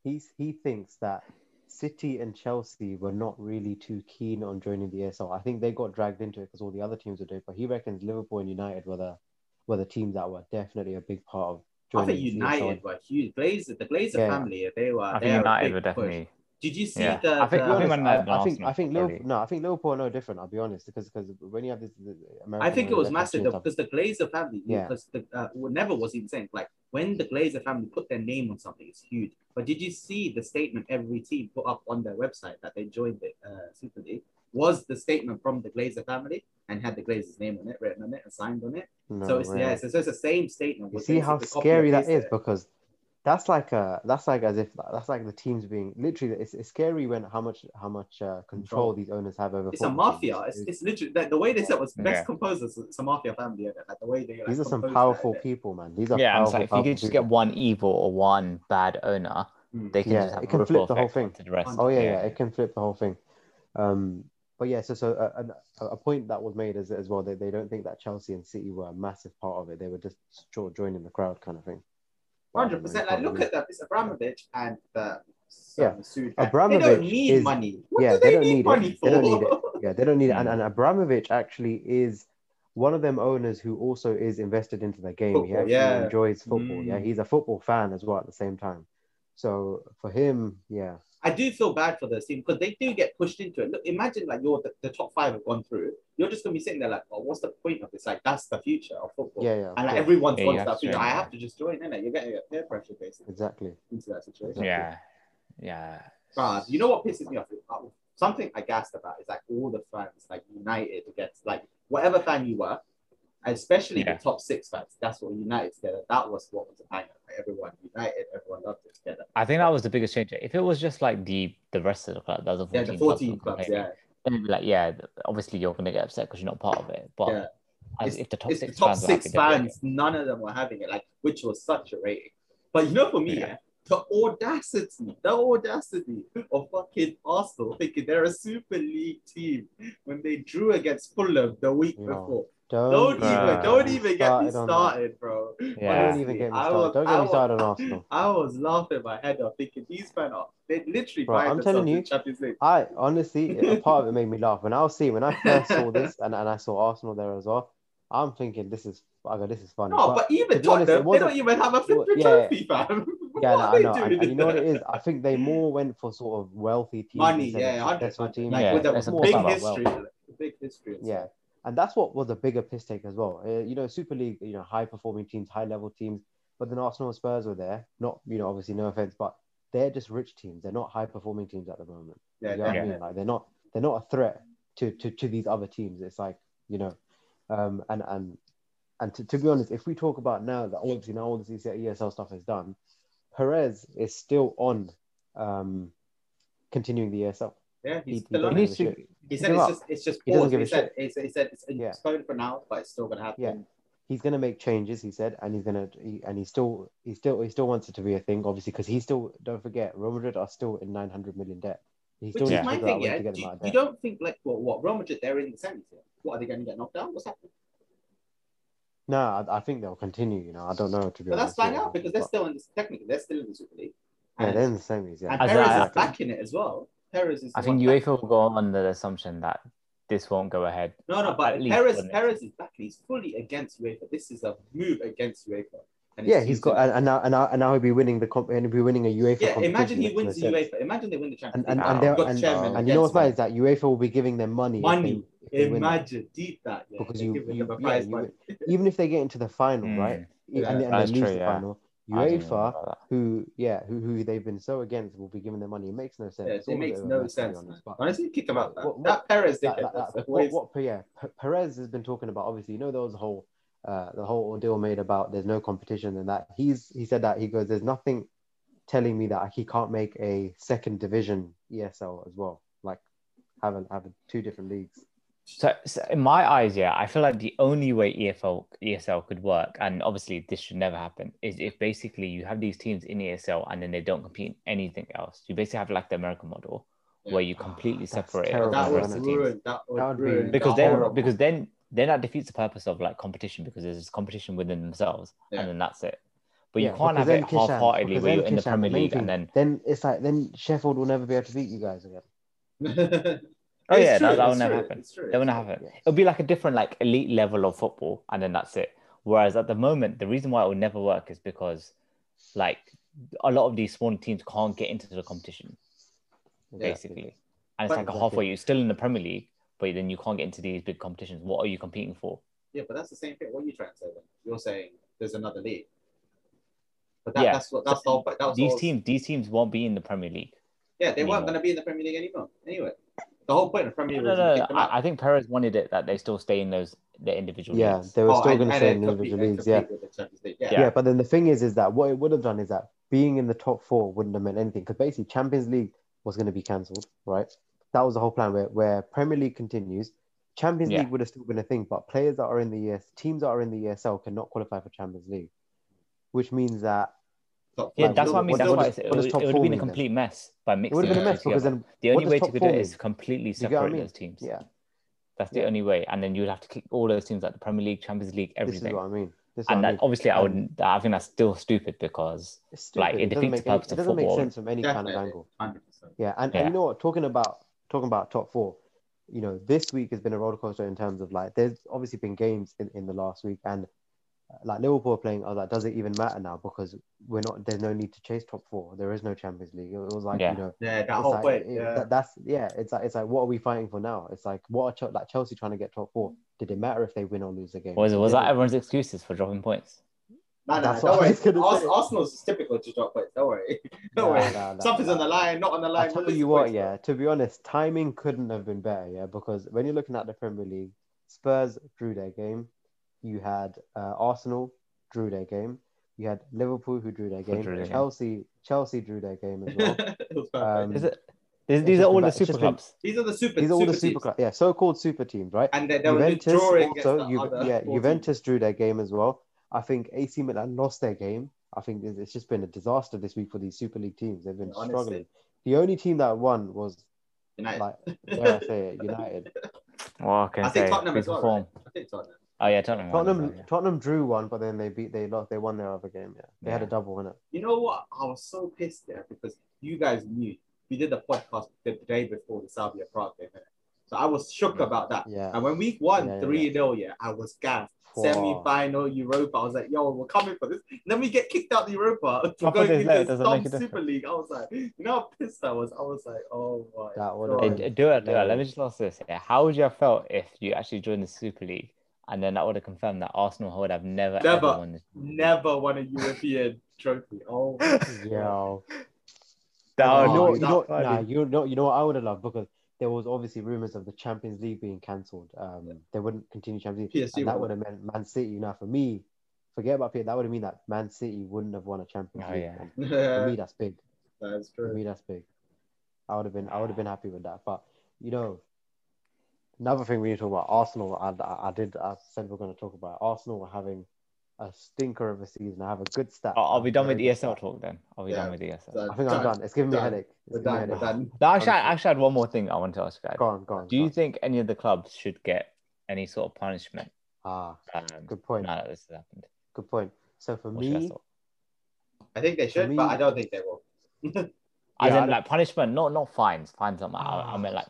he's he thinks that City and Chelsea were not really too keen on joining the ESL. I think they got dragged into it because all the other teams were doing. But he reckons Liverpool and United were the were the teams that were definitely a big part of I think the United ESL. were huge. Glazer, the Glazer Yeah. family, they were. I they think United big were push. definitely. Did you see Yeah. the? I think, the- honest, when I, I think I think Liverpool. No, I think Liverpool are no different. I'll be honest, because because when you have this, this American I think it was massive though, because the Glazer family, Yeah. because the uh, well, never was even saying like when the Glazer family put their name on something, it's huge. But did you see the statement every team put up on their website that they joined the uh, Super League? Was the statement from the Glazer family and had the Glazer's name on it, written on it, and signed on it. No so it's way. yeah, so it's the same statement. You see how basically copy and scary that paste is it. because that's like a that's like as if that's like the teams being literally it's, it's scary when how much how much uh, control Control. these owners have over It's a mafia. teams. It's, It's- it's literally like, the way they said was best Yeah. composers. It's a mafia family. innit? Like the way they like, these are some powerful people man these are Yeah, powerful, like if you could just get one evil or one bad owner, Mm. they can Yeah, just have it can flip the whole thing. onto the rest. oh yeah, yeah it can flip the whole thing um but yeah so so uh, a, a point that was made as, as well that they don't think that chelsea and city were a massive part of it they were just joining the crowd kind of thing But I don't know, Hundred percent. Like look at that. It's Abramovich and the Yeah. Mansour. Abramovich They don't need is- money. What yeah, do they they, don't need need it. money for? They don't need it. Yeah, they don't need it. And, and Abramovich actually is one of them owners who also is invested into the game. he actually yeah. enjoys football. Yeah, Mm. he's a football fan as well at the same time. So for him, yeah, I do feel bad for the team because they do get pushed into it. Look, imagine like you're the, the top five have gone through. You're just gonna be sitting there like, well, what's the point of this? Like that's the future of football. yeah, yeah, And like, course. everyone's Yeah, gone you to have that to future. join, I have to just join in it. You're getting a peer pressure basically exactly. into that situation. Exactly. Yeah, yeah. But you know what pisses me off? Uh, Something I gassed about is like all the fans, like United against like whatever fan you were, especially Yeah. the top six fans. That's what United together. That was what was a banger. Everyone united, everyone loved it together. I think that was the biggest change. If it was just like the the rest of the club, that was the Yeah, the 14 clubs clubs. Yeah, then like, yeah, obviously you're gonna get upset because you're not part of it. But Yeah. as if the top six the top fans, six happy, they'd be fans. None of them were having it, like which was such a rating. But you know, for me, Yeah. yeah, the audacity, the audacity of fucking Arsenal thinking they're a Super League team when they drew against Fulham the week No. before. Don't, Don't Bruh. even, don't even get me started on that. started, bro. Yeah. Don't even get me started. was- Don't I get me was- started on Arsenal. I was laughing my head off thinking these fans are they literally Bro, buy I'm telling you, I honestly, a part of it made me laugh when I was seeing when I first saw this and, and I saw Arsenal there as well. I'm thinking this is, I go, this is funny. No, but, even to be honest, it Tottenham, they don't even have a flipping yeah. trophy, fam. Yeah, What no, I know. And, and you know what it is? I think they more went for sort of wealthy teams. Money, yeah, of hundred successful percent. teams. Like Yeah, with a big history, a big history. Yeah, stuff. And that's what was a bigger piss take as well. Uh, you know, Super League, you know, high performing teams, high level teams, but then Arsenal and Spurs were there. Not, you know, obviously no offense, but they're just rich teams. They're not high performing teams at the moment. yeah, You know what I mean? Like they're not, they're not a threat to to, to these other teams. It's like you know, um, and and and to, to be honest, if we talk about now that obviously now all this ESL stuff is done, Perez is still on, um, continuing the ESL. Yeah, he's he still on He needs to. Shit. He said it's up. just it's just He doesn't give He a said, he said he said it's Yeah. postponed for now, but it's still gonna happen. Yeah. He's gonna make changes, he said, and he's gonna he, and he still he still he still wants it to be a thing, obviously, because he still don't forget Real Madrid are still in nine hundred million debt. He Which still is my thing, yeah. to get Do, them out of you debt. don't think like what what Real Madrid they're in the semis here? What are they gonna get knocked down? What's happening? No, I, I think they'll continue. You know, I don't know to be But that's fine bang yeah. out because they're But- still in this technically they're still in the Super League. yeah, they're in the semis. Yeah, and Perez I- is backing it as well. Perez is. I think one UEFA backing will go on the assumption that this won't go ahead. No, no, but At least Perez for the next Perez is backing. He's fully against UEFA. This is a move against UEFA. And yeah, he's got and, and now and now and now he'll be winning the comp and he'll be winning a UEFA. Yeah, imagine he wins the sense. UEFA. Imagine they win the Champions And and, League. and, Wow. they're- Got and, chairman and you know what's bad is that UEFA will be giving them money. if Money. they- if they win. Imagine deep that. Yeah, Because they're you- giving you- them a yeah, prize you- money. even if they get into the final, Mm. right? Yeah, and, and that's they lose true, the yeah. final, I didn't know UEFA, who yeah, who, who they've been so against, will be giving their money. It makes no sense. Yeah, it makes bit of a no mess, to be sense. honest. man. But Honestly, kick him out. man. What- that Perez that, that, that, what, what, yeah, Perez has been talking about. Obviously, you know there was a whole uh, the whole ordeal made about there's no competition and that he's he said that he goes there's nothing telling me that he can't make a second division ESL as well, like having having two different leagues. So, so in my eyes, yeah, I feel like the only way EFL ESL could work, and obviously this should never happen, is if basically you have these teams in ESL and then they don't compete in anything else. You basically have like the American model Yeah. where you completely That's separate it terrible, from That the would rest of the teams. ruin. That would, That would be- ruin. Because then, whole- because then then that defeats the purpose of like competition because there's this competition within themselves, Yeah. and then that's it. But Yeah, you can't have it Kishan- half-heartedly where you're in the Kishan, Premier the main League and then then it's like then Sheffield will never be able to beat you guys again. oh It's yeah, true, that, that will never true, happen. That will never happen. Yeah. It'll be like a different like elite level of football, and then that's it. Whereas at the moment, the reason why it will never work is because like a lot of these smaller teams can't get into the competition basically, and it's But- like a halfway. You're still in the Premier League, but then you can't get into these big competitions. What are you competing for? Yeah, but that's the same thing. What are you trying to say then? You're saying there's another league. But that, Yeah. that's what that's whole. That These all- teams, these teams won't be in the Premier League. Yeah, they weren't going to be in the Premier League anymore. Anyway, the whole point of Premier No, League no, was no. to kick them out. I, I think Perez wanted it that they still stay in those the individual Yeah, leagues. they were Oh, still going to and stay in compete- individual and leagues. Yeah. compete with the Champions League. Yeah. Yeah. yeah, But then the thing is, is that what it would have done is that being in the top four wouldn't have meant anything because basically Champions League was going to be cancelled, right? That was the whole plan. Where where Premier League continues, Champions Yeah. League would have still been a thing, but players that are in the ES teams that are in the ESL cannot qualify for Champions League, which means that Top Yeah, that's what I What mean. That's does- why what it's, it, would- it would have been a mean then? complete mess by mixing. it would have been a them mess because then The only way to do four it mean? is completely you get I mean? those teams. Yeah, That's the Yeah. only way, and then you'd have to kick all those teams like the Premier League, Champions League, this is everything. what I mean. This And what I mean. obviously, I um, wouldn't. I think that's still stupid because it's like, stupid. it doesn't defeats make the any- purpose it doesn't make sense from any kind of angle. 100%. Yeah, and, and you know what? Talking about talking about top four, you know, this week has been a roller coaster in terms of like there's obviously been games in, in the last week and like Liverpool are playing. I was like, does it even matter now? Because we're not. There's no need to chase top four. There is no Champions League. It was like Yeah. you know, Yeah, that whole like, point. it- Yeah. that- that's yeah. It's like it's like what are we fighting for now? It's like what are like Chelsea trying to get top four? Did it matter if they win or lose the game? was was that everyone's excuses for dropping points? No, no, That's no, don't worry. was gonna Ars- say. Arsenal's typical to drop points. Don't worry. Don't Nah, worry. nah, nah, Something's nah, on the line, not on the line. I tell you lose what, points, yeah. To be honest, timing couldn't have been better, yeah. Because when you're looking at the Premier League, Spurs drew their game. You had uh, Arsenal drew their game. You had Liverpool who drew their game. drew their game. Chelsea, Chelsea drew their game as well. It was perfect. Um, Is it? These, these are all the super just been- clubs. These are the super. These are all the super super clubs, yeah, so-called super teams, right? And they, they were Juventus also, the Ju- other yeah, four Juventus drew their game as well. I think AC Milan lost their game. I think it's it's just been a disaster this week for these Super League teams. They've been Yeah, honestly. struggling. The only team that won was. United. like, dare I say it, United. Well, I can I think say Tottenham please as well. Right? I think Tottenham. Oh yeah, Tottenham. Tottenham well, yeah. Tottenham drew one, but then they beat they lost they won their other game. Yeah, they had a double in it. You know what? I was so pissed there because you guys knew we did the podcast the day before the Slavia Prague game. So I was shook Yeah. about that. Yeah, And when we won Yeah, yeah, 3 0, yeah, I was gassed. Semi final Europa. I was like, yo, we're coming for this. And then we get kicked out the Europa for Couple going days into later, the dumb Super. League. I was like, you know how pissed I was? I was like, oh my. That would God. Hey, do it, do it. Let me just ask this: How would you have felt if you actually joined the Super League, and then that would have confirmed that Arsenal would have never, Never. ever won? Never won a European trophy. Oh, my yeah. That Oh, would what- you know, nah, you know, you know what I would have loved because there was obviously rumors of the Champions League being cancelled. Um, they wouldn't continue Champions League, PSG and that would would have meant Man City. Now, for me, forget about PSG. That would have mean that Man City wouldn't have won a Champions Oh, League. yeah. For me, that's big. That's true. For me, that's big. I would have been, I would have been happy with that. But you know, another thing we need to talk about Arsenal. I, I, I did. I said we're going to talk about Arsenal. Were having a stinker of a season. I have a good stat. Are, are we done with ESL talk then? Are we Yeah. done with ESL? I think I'm done. It's giving me a headache. It's We're giving me done. We're headache. done. No, actually, I actually had one more thing I want to ask you guys. Go on, go on. Do go you on. think any of the clubs should get any sort of punishment? Ah, Um, good point. now that this has happened. Good point. So for What's your me, thought? I think they should, me- but I don't think they will. As Yeah, I in don't- like punishment, not not fines. Fines, not I, I Ah. meant like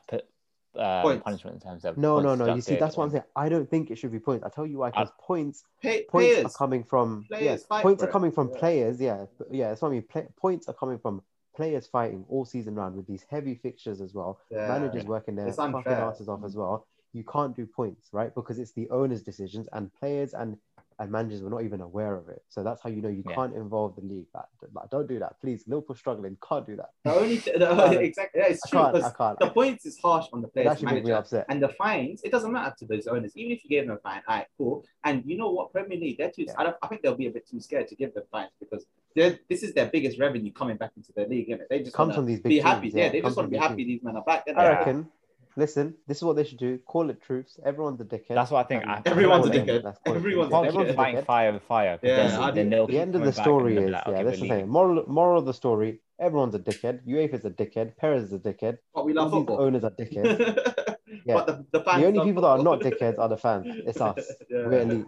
put uh, Points. punishment in terms of no, no, no. You see, that's what I'm saying. I don't think it should be points. I tell you why. Because points, Pay, points players. are coming from Players yeah, points for are it. coming from Yeah. players. Yeah, yeah. That's what I mean. Play, points are coming from players fighting all season round with these heavy fixtures as well. Yeah. Managers working their It's fucking unfair. asses off as well. You can't do points, right? Because it's the owner's decisions, and players and and managers were not even aware of it. So that's how you know you Yeah. can't involve the league. Like, like, don't do that, please. Liverpool struggling, can't do that. The only th- the, can't. exactly yeah, it's I true can't. I can't. the points is harsh on the players actually makes me manager. upset. And the fines, it doesn't matter to those owners. Even if you gave them a fine, all right, cool. And you know what, Premier League, they're too. Yeah. I, don't, I think they'll be a bit too scared to give them fines because this is their biggest revenue coming back into the league. Innit? They just Comes wanna from these big be teams. happy. Yeah, they just want to be happy teams. these men are back. innit? I Yeah. reckon. Listen, this is what they should do. Call it truths. Everyone's a dickhead. That's what I think. And I- Everyone's a dickhead. let's Everyone's truths. a Can't dickhead. keep fighting fire with fire. 'cause Yeah, then, then do- the end of the story is, be like, yeah, okay, that's the thing. Moral, moral of the story: Everyone's a dickhead. UEFA's a dickhead. Perez is a dickhead. But we love football. owners are dickheads. Yeah. But the, the, fans the only love people that are not dickheads are the fans. It's us. Yeah. We're elite.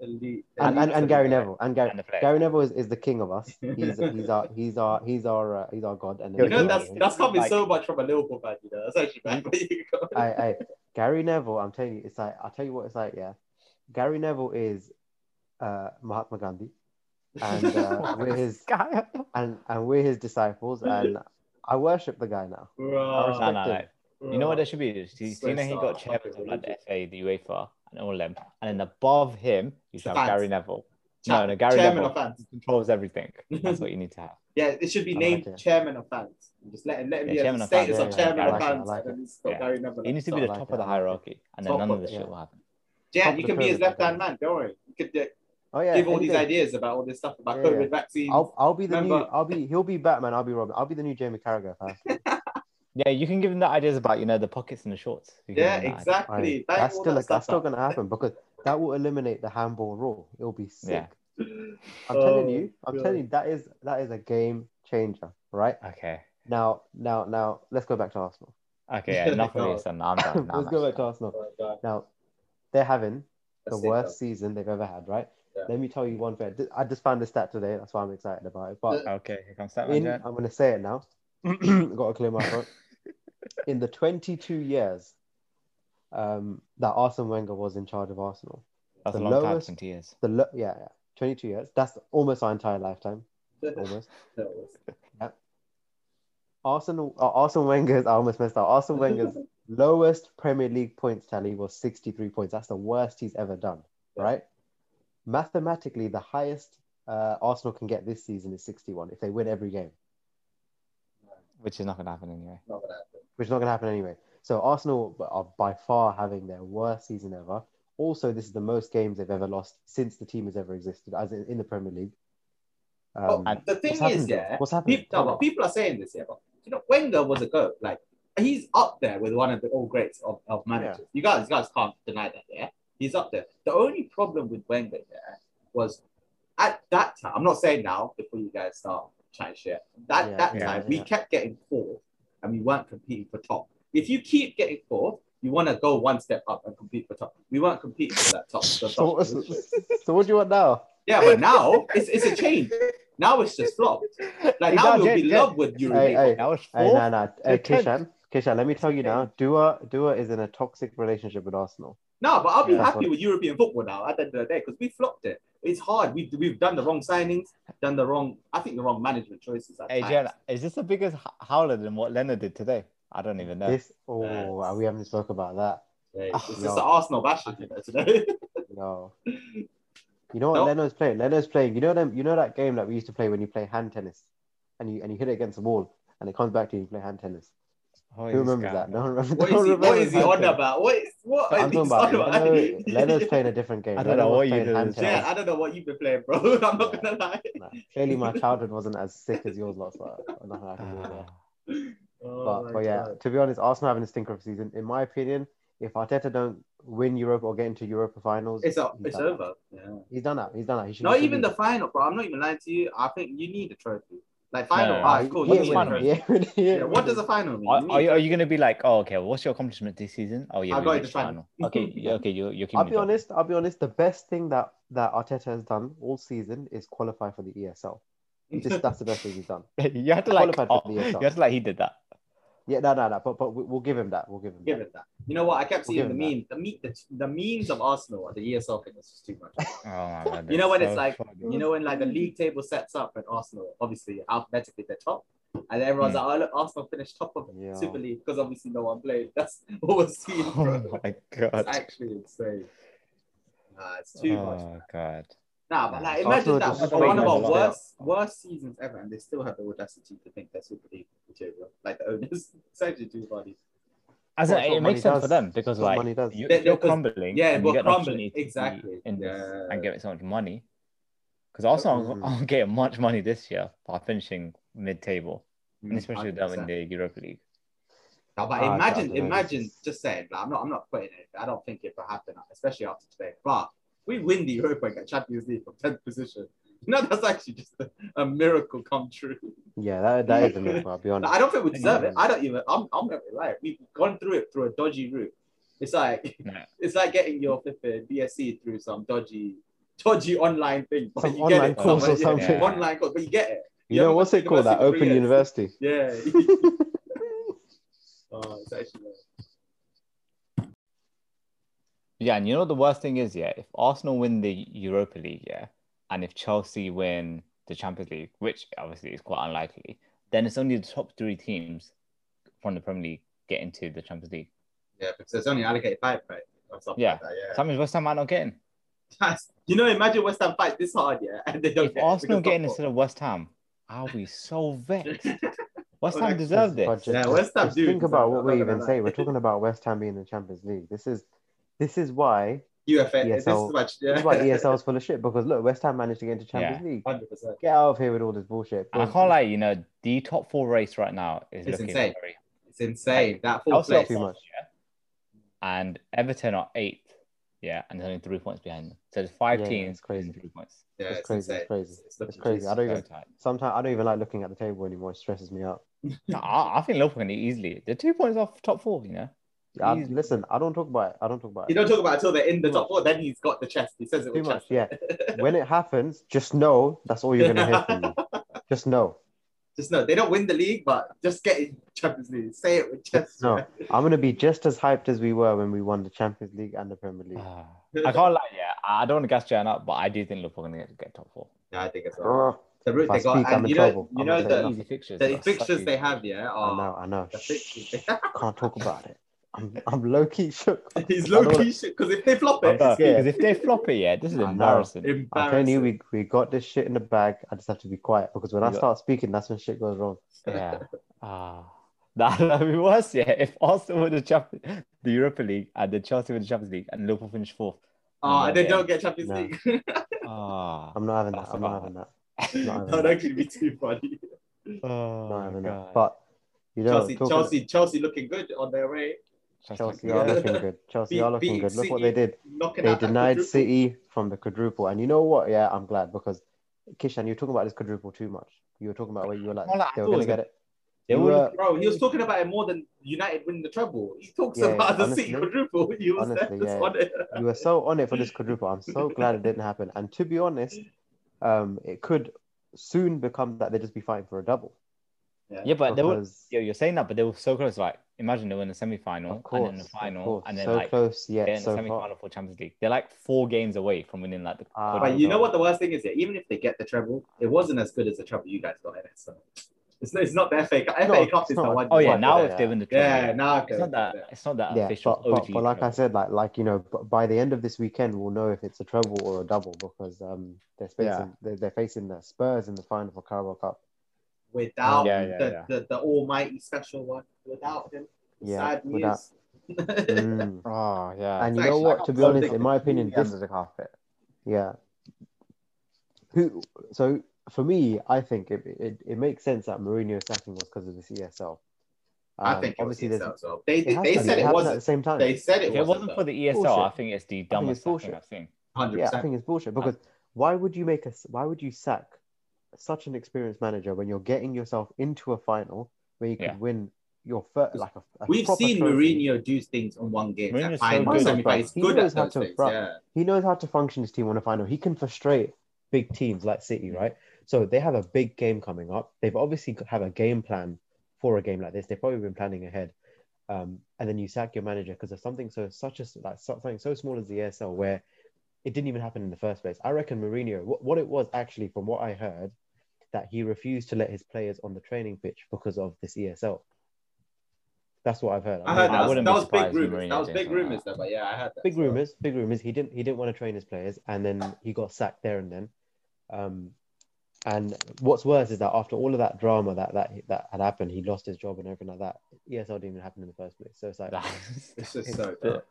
Elite. And, and, and Gary Neville. And Gary And. Gary Neville is, is the king of us. He's he's our he's our he's our uh, he's our god. And You know, He- that's he- that's coming like- so much from a Liverpool fan, you know. That's actually bad. But. I, I Gary Neville, I'm telling you, it's like I'll tell you what it's like, yeah. Gary Neville is uh Mahatma Gandhi and uh, we're his Guy. and and we're his disciples and I worship the guy now. Bro, No, no, no. Respect You know what there should be? So you So see, now he got sad. chairman of like the FA, the UEFA, and all them, and then above him you should have fans. Gary Neville. Cha- No, no, Gary chairman Neville of fans. controls everything. That's what you need to have. Yeah, it should be I named like chairman of fans. Just let him let him Yeah, be chairman a of fans. status Yeah, of yeah, chairman I of like fans. like and it. then it's got Yeah. Gary Neville He needs to be the top like of the it, I like it. hierarchy, and then Top none of this shit will happen. Yeah, you can be his left hand man. Don't worry. You could Oh yeah, give all these ideas about all this stuff about Yeah, COVID yeah. vaccines. I'll I'll be the new I'll be he'll be Batman, I'll be Robin. I'll be the new Jamie Carragher. Yeah, you can give them the ideas about you know the pockets and the shorts. Yeah, give that exactly. Aye. Bang That's still that that's stuff still gonna happen because that will eliminate the handball rule. It'll be sick. Yeah. I'm Oh, telling you, I'm God. telling you, that is that is a game changer, right? Okay. Now, now, now, let's go back to Arsenal. Okay. Yeah, enough of this, and oh, I'm done. Now let's go back to Arsenal. Oh, Now, they're having the That's it, worst season they've ever had, right? Yeah. Let me tell you one thing. I just found this stat today. That's why I'm excited about it. But Okay, here comes that in, one. I'm going to say it now. Got to clear my throat. In the 22 years um, that Arsene Wenger was in charge of Arsenal, That's a the long time, twenty years. the lo- yeah, yeah, 22 years. That's almost our entire lifetime. Almost. That was- Arsenal, uh, Arsene Wenger's, I almost messed up. Arsene Wenger's lowest Premier League points tally was 63 points. That's the worst he's ever done, Yeah. right? Mathematically, the highest uh, Arsenal can get this season is 61 if they win every game, Which is not gonna happen anyway. Not gonna happen. Which is not going to happen anyway. So Arsenal are by far having their worst season ever. Also, this is the most games they've ever lost since the team has ever existed, as in, in the Premier League. Oh, Um, and the thing is, yeah, What's happening? people, no, but people are saying this, yeah, but you know, Wenger was a goat. Like he's up there with one of the all greats of, of managers. You guys, you guys can't deny that, yeah. He's up there. The only problem with Wenger, yeah, was at that time. I'm not saying now before you guys start trying shit. That Yeah, that yeah, time we kept getting fourth and we weren't competing for top. If you keep getting fourth, you want to go one step up and compete for top. We weren't competing for that top. the so, top so, so what do you want now? Yeah, but now it's, it's a change. Now it's just flopped. Like now we'll be in love with Europe. Hey, hey, That was Hey, fourth. nah, nah. Hey. Kishan, Kishan, let me tell you now. Dua, Dua is in a toxic relationship with Arsenal. No, but I'll be Yeah, happy what- with European football now at the end of the day because we flopped it. It's hard. We've, we've done the wrong signings, done the wrong, I think the wrong management choices. Hey. Jen, is this the biggest howler than what Leonard did today? I don't even know. This, oh, Yes. we haven't spoke about that. Hey, Oh, it's no. just an Arsenal bashing you know, today. No. You know what No. Leno's playing? Leno's playing. You know them. You know that game that we used to play when you play hand tennis, and you and you hit it against the wall, and it comes back to you. and You play hand tennis. Oh, Who remembers that? man. No one remembers. what no is he, one what remembers is he on about? What is what I'm talking he about. on about? Leno, Leno's playing a different game. I don't Leno know what you playing did hand this tennis. Yeah, I don't know what you've been playing, bro. I'm not gonna lie. Nah, clearly, my childhood wasn't as sick as yours last night. Nothing I can do there. Ah. Oh But, but yeah, God. to be honest, Arsenal having a stinker of a season. In my opinion, if Arteta don't win Europe or get into Europa finals, it's a, it's over. Yeah. He's done that. He's done that. He should Not even the final, bro. I'm not even lying to you. I think you need a trophy. Like final, No, ah, he- cool. he You ain't need a final. trophy. winning. He ain't Yeah, what does winning. a final mean? Are, You are, you, are you gonna be like, oh, okay, what's your accomplishment this season? Oh, yeah, I we got reached the final. Okay, yeah, okay, you're, you're keeping I'll be it up. honest. I'll be honest. The best thing that that Arteta has done all season is qualify for the ESL. Just, that's the best thing he's done. you have to like, oh, for the you ESL. have to like he did that. Yeah, no, no, no. But but we- we'll give him that. We'll give him. Give that. it that. You know what? I kept We'll seeing the meme, the, me, the the memes of Arsenal at the ESL thing was just too much. Oh my god. You know when that's it's like, funny. you know when like the league table sets up and Arsenal, obviously alphabetically they're top, and everyone's Hmm. like, oh look, Arsenal finished top of Yeah. Super League because obviously no one played. That's what we're seeing, bro. Oh my it's god. actually insane. Nah, it's too much. Oh god. Nah, but like imagine that just one of our waiting worst worst seasons ever, and they still have the audacity to think they're Super League material. Like the owners, it's actually too funny. As That's in, what it makes sense does. for them because like money does. you, They- if you're crumbling, yeah, and we're you get an crumbling, opportunity to be exactly, in this yeah. and get so much money. Because Arsenal Mhm. aren't getting much money this year by finishing mid-table, Mm, and especially them in the Europa League. No, but Ah, imagine, I don't know, imagine, just saying, like, I'm not, I'm not putting it. I don't think it will happen, especially after today. But we win the Europa and get Champions League from 10th position. No, that's actually just a, a miracle come true. Yeah, that, that is a miracle. I'll be honest. I don't think we deserve it. I don't even. I'm. I'm not gonna lie. We've gone through it through a dodgy route. It's like No. it's like getting your flipping BSc through some dodgy, dodgy online thing. But Some you get online it course somewhere, or something. Yeah. Online course, but you get it. You You know haven't what's gone it called? That Open years. University. Yeah. oh, it's actually. Yeah, and you know what the worst thing is, yeah, if Arsenal win the Europa League, yeah, and if Chelsea win the Champions League, which obviously is quite unlikely, then it's only the top three teams from the Premier League get into the Champions League. Yeah, because there's only allocated five, right? Or something Yeah. like that, yeah. So that means West Ham might not get in. That's- you know, imagine West Ham fight this hard, yeah, and they don't If get Arsenal because get in instead of West Ham, I'll be so vexed. West Ham that's deserve this. But Yeah, West Ham just do think about what we even say. We're talking about West Ham being in the Champions League. This is this is why UEFA. This is ESL much. this is why ESL is full of shit because look, West Ham managed to get into Champions League. Hundred percent. Get out of here with all this bullshit. I can't lie, you know, the top four race right now is It's looking insane. very It's insane. That fourth Chelsea are place. too fourth, much. yeah, and Everton are eighth, yeah, and there's only three points behind them. So there's five Yeah, yeah, teams it's crazy. and three points. Yeah, It's it's, crazy, insane. it's crazy. It's, It's crazy. I don't even tight. sometimes I don't even like looking at the table anymore. It stresses me out. No, I, I think Liverpool can easily. They're two points off top four, you know. I, listen, I don't talk about it. I don't talk about it. You it. don't talk about it until they're in the top four. Then he's got the chest. He says it Too with much, chest. yeah. When it happens, just know that's all you're gonna hear from me. Just know. Just know they don't win the league, but just get in Champions League. Say it with chest. No, I'm gonna be just as hyped as we were when we won the Champions League and the Premier League. Ah, I can't lie, yeah. I don't want to gas Jan up, but I do think Liverpool are going to get, get top four. Yeah, I think it's well. Ugh, The route If I they got, speak, I'm and in you know, trouble. you know gonna the, nothing. Easy fixtures. the though. fixtures they have, yeah. I know, I know. The Shh, fixtures. Can't talk about it. I'm, I'm low key shook. He's low key shit because if they flop it, know, Yeah. Because if they flop it, yeah, this is embarrassing. embarrassing. I'm telling you, we, we got this shit in the bag. I just have to be quiet because when I got- start speaking, that's when shit goes wrong. Yeah. Ah. That would be worse, yeah. If Arsenal win the Champions, the Europa League, and then Chelsea win the Champions League, and Liverpool finish fourth. Oh, and they Yeah. don't get Champions No. League. Ah. I'm not having that. I'm not having that. that having would that. actually be too funny. Oh, I'm not having God. that. But you know, Chelsea, talking- Chelsea, Chelsea looking good on their way. Just Chelsea like- are looking good. Chelsea Beat- are looking good. Look what they did. They denied. City from the quadruple. And you know what? Yeah, I'm glad because Kishan, you're talking about this quadruple too much. You were talking about where you were like, Well, I they were gonna get it. They were were- Bro, he was talking about it more than United winning the treble. He talks Yeah, about the honestly- City quadruple. He was honestly, there yeah. on it. you were so on it for this quadruple. I'm so glad it didn't happen. And to be honest, um, it could soon become that they just be fighting for a double. Yeah, but they were. because, Yo, you're saying that, but they were so close. Like, imagine they were in the semi-final and then the final, and then so like close they're yet in the semi-final for Champions League. They're like four games away from winning like the. Ah, But you know what the worst thing is? Yeah, even if they get the treble, it wasn't as good as the treble you guys got in it. So it's, it's not the FA Cup. FA No, Cup it's is the not. one. Oh yeah, one- now yeah. if they win the treble, yeah, now it's not that. It's not that Yeah, official. but, but, OG but like I said, like like you know, by the end of this weekend, we'll know if it's a treble or a double because um they're facing Yeah. they're, they're facing the Spurs in the final for Carabao Cup. Without Yeah, yeah, the, yeah. The, the almighty special one, without him. Yeah, Sad without- news. Mm. Oh yeah. And you know what? like To be honest, in my opinion, Completely this under the carpet. Yeah. Who? So for me, I think it, it, it makes sense that Mourinho sacking was because of the CSL. I Um, think it was obviously there's- ESL as. They, it they said It it happened at the wasn't. same time. They said it it wasn't. wasn't for the ESL, Bullshit. I think it's the dumbest bullshit. thing I've seen. hundred yeah, I think it's bullshit because why would you make a why would you sack such an experienced manager when you're getting yourself into a final where you could Yeah. win your first like a, a We've seen trophy? Mourinho do things on one game. Mourinho's That so good. semi-final. He's He good knows at how to- things. Yeah. he knows how to function his team on a final. He can frustrate big teams like City, right? So they have a big game coming up. They've obviously have a game plan for a game like this. They've probably been planning ahead. Um, and then you sack your manager because of something so such as like something so small as the ESL where it didn't even happen in the first place. I reckon Mourinho, what, what it was actually, from what I heard, that he refused to let his players on the training pitch because of this ESL. That's what I've heard. I heard I that. Was, wouldn't that was big surprised rumors. That was big rumors, though. But yeah, I heard that. big so. rumors, big rumors. He didn't he didn't want to train his players, and then he got sacked there and then. Um, and what's worse is that after all of that drama that that that had happened, he lost his job and everything like that. ESL didn't even happen in the first place. So it's like, It's just It's so.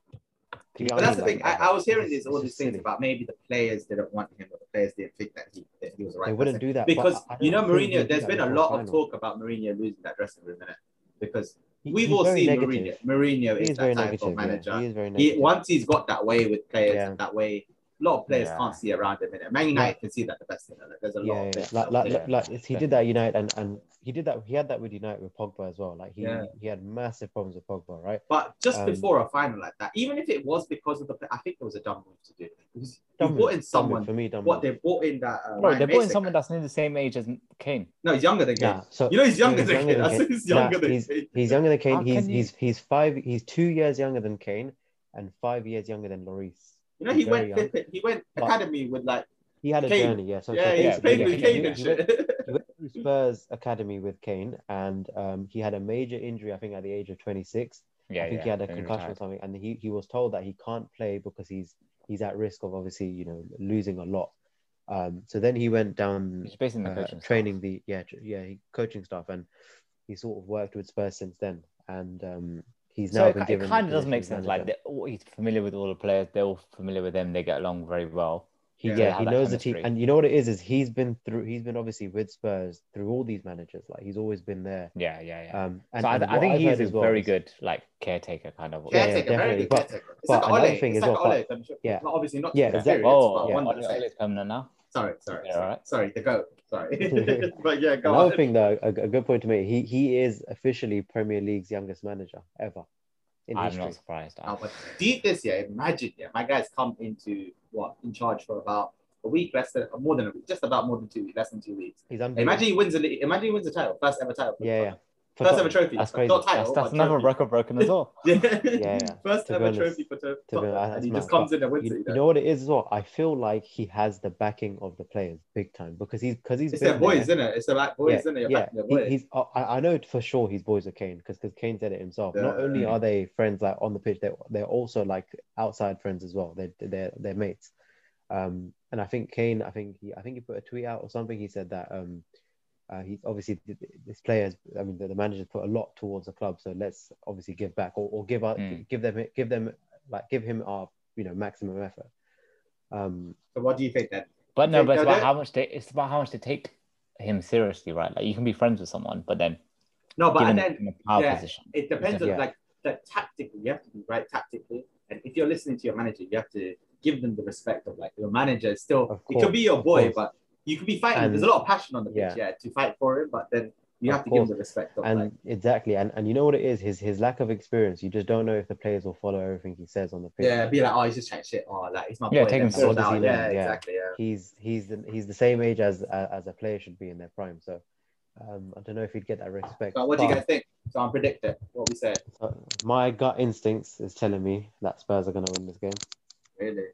But that's the thing. I, I was hearing these all these things about maybe the players didn't want him, or the players didn't think that he that he was the right They wouldn't person. do that because you know Mourinho. There's been a lot of talk about Mourinho losing that dressing room in it because He- we've all seen negative. Mourinho. Mourinho is is very that type negative. of yeah. manager. He is very He, once he's got that way with players Yeah. and that way a lot of players Yeah. can't see around him. innit? Man United can see that the best. innit? Like, there's a lot Yeah, of yeah, players like like, like, like he did that United and and he did that he had that with United with Pogba as well. Like he Yeah. he had massive problems with Pogba, right? But just Um, before a final like that, even if it was because of the, I think it was a dumb move to do. Because you Dumb brought in dumb someone. for me, dumb What they brought in that. Uh, Bro, they brought in someone guy. that's nearly the same age as Kane. No, he's younger than Kane. Nah, so You know he's younger he's than younger Kane. than Kane. said he's Nah, younger than he's, Kane. he's younger than Kane. He's you- he's he's five. He's two years younger than Kane, and five years younger than Lloris. You know he went young. he went But- academy with like He had a Kane. journey, yeah. So, yeah he's yeah, played yeah, with Kane he- and he shit. he went through Spurs academy with Kane, and um, he had a major injury. I think at the age of 26. Yeah, I think yeah, he had a he concussion or something, and he, he was told that he can't play because he's he's at risk of obviously you know losing a lot. Um, so then he went down He's basically the uh, coaching staff. training the yeah yeah he, coaching staff, and he sort of worked with Spurs since then, and um, he's So now it, been ki- given. it kind of doesn't make sense. of Like all- he's familiar with all the players. They're all familiar with them. They get along very well. He, Yeah, yeah, he have that knows the team, and you know what it is is he's been through. He's been obviously with Spurs through all these managers. Like he's always been there. Yeah, yeah, yeah. Um, and, so I, and I what think I've he a well very is- good like caretaker kind of. Yeah, yeah, Caretaker, very definitely. good But- caretaker. It's but like another Ole. thing it's as like well, Ole, but- I'm sure. yeah. Not obviously not Yeah, exactly. Oh, yeah. one Ole- to say. Ole's permanent now. Sorry, sorry, Yeah, sorry. alright. sorry, the goat. Sorry, but yeah, go Another on. thing, though, a, a good point to make. He he is officially Premier League's youngest manager ever in I'm history. not surprised. Oh, but deep this year, imagine, yeah, my guy's come into what in charge for about a week, less than more than a week, just about more than two weeks, less than two weeks. He's unbeaten. Imagine he wins the league. Imagine he wins the title, first ever title. Yeah, yeah. For First ever trophy. That's crazy. Not title, That's, that's another trophy. record broken as well. Yeah, yeah. First To ever trophy for Tottenham, to and that's he just comes in and wins You, it. you You know what it is as well. I feel like he has the backing of the players big time because he's because he's It's their boys, there. isn't it? It's the like boys, yeah, isn't it? You're yeah. He- he's. oh, I, I know for sure he's boys with Kane because because Kane said it himself. Not only are they friends like on the pitch, they're they're also like outside friends as well. They they're they're mates. Um, and I think Kane, I think he I think he put a tweet out or something. He said that um, uh, he obviously this players. I mean, the, the manager put a lot towards the club, so let's obviously give back or, or give out Mm. give them give them like give him our you know maximum effort. Um, So what do you think then? But no, but it's about how much they it's about how much they take him seriously, right? Like you can be friends with someone, but then No, but and then a power yeah. position. it depends on Yeah. like the tactically. You have to be right tactically, and if you're listening to your manager, you have to give them the respect of like your manager is still. Of it could be your boy, but you could be fighting. And- There's a lot of passion on the pitch, yeah. yeah, to fight for him. But then you Of have to give him the respect of and like. exactly, and and you know what it is his his lack of experience. You just don't know if the players will follow everything he says on the pitch. Yeah, be like, oh, he's just chatting shit. Oh, like he's my Yeah, boy. take him sort seriously, out. Yeah, Yeah. exactly. Yeah. he's he's the, he's the same age as as as a player should be in their prime. So um, I don't know if he'd get that respect. But what do you guys think? So I'm predicting what we said. uh, my gut instincts is telling me that Spurs are going to win this game. Really,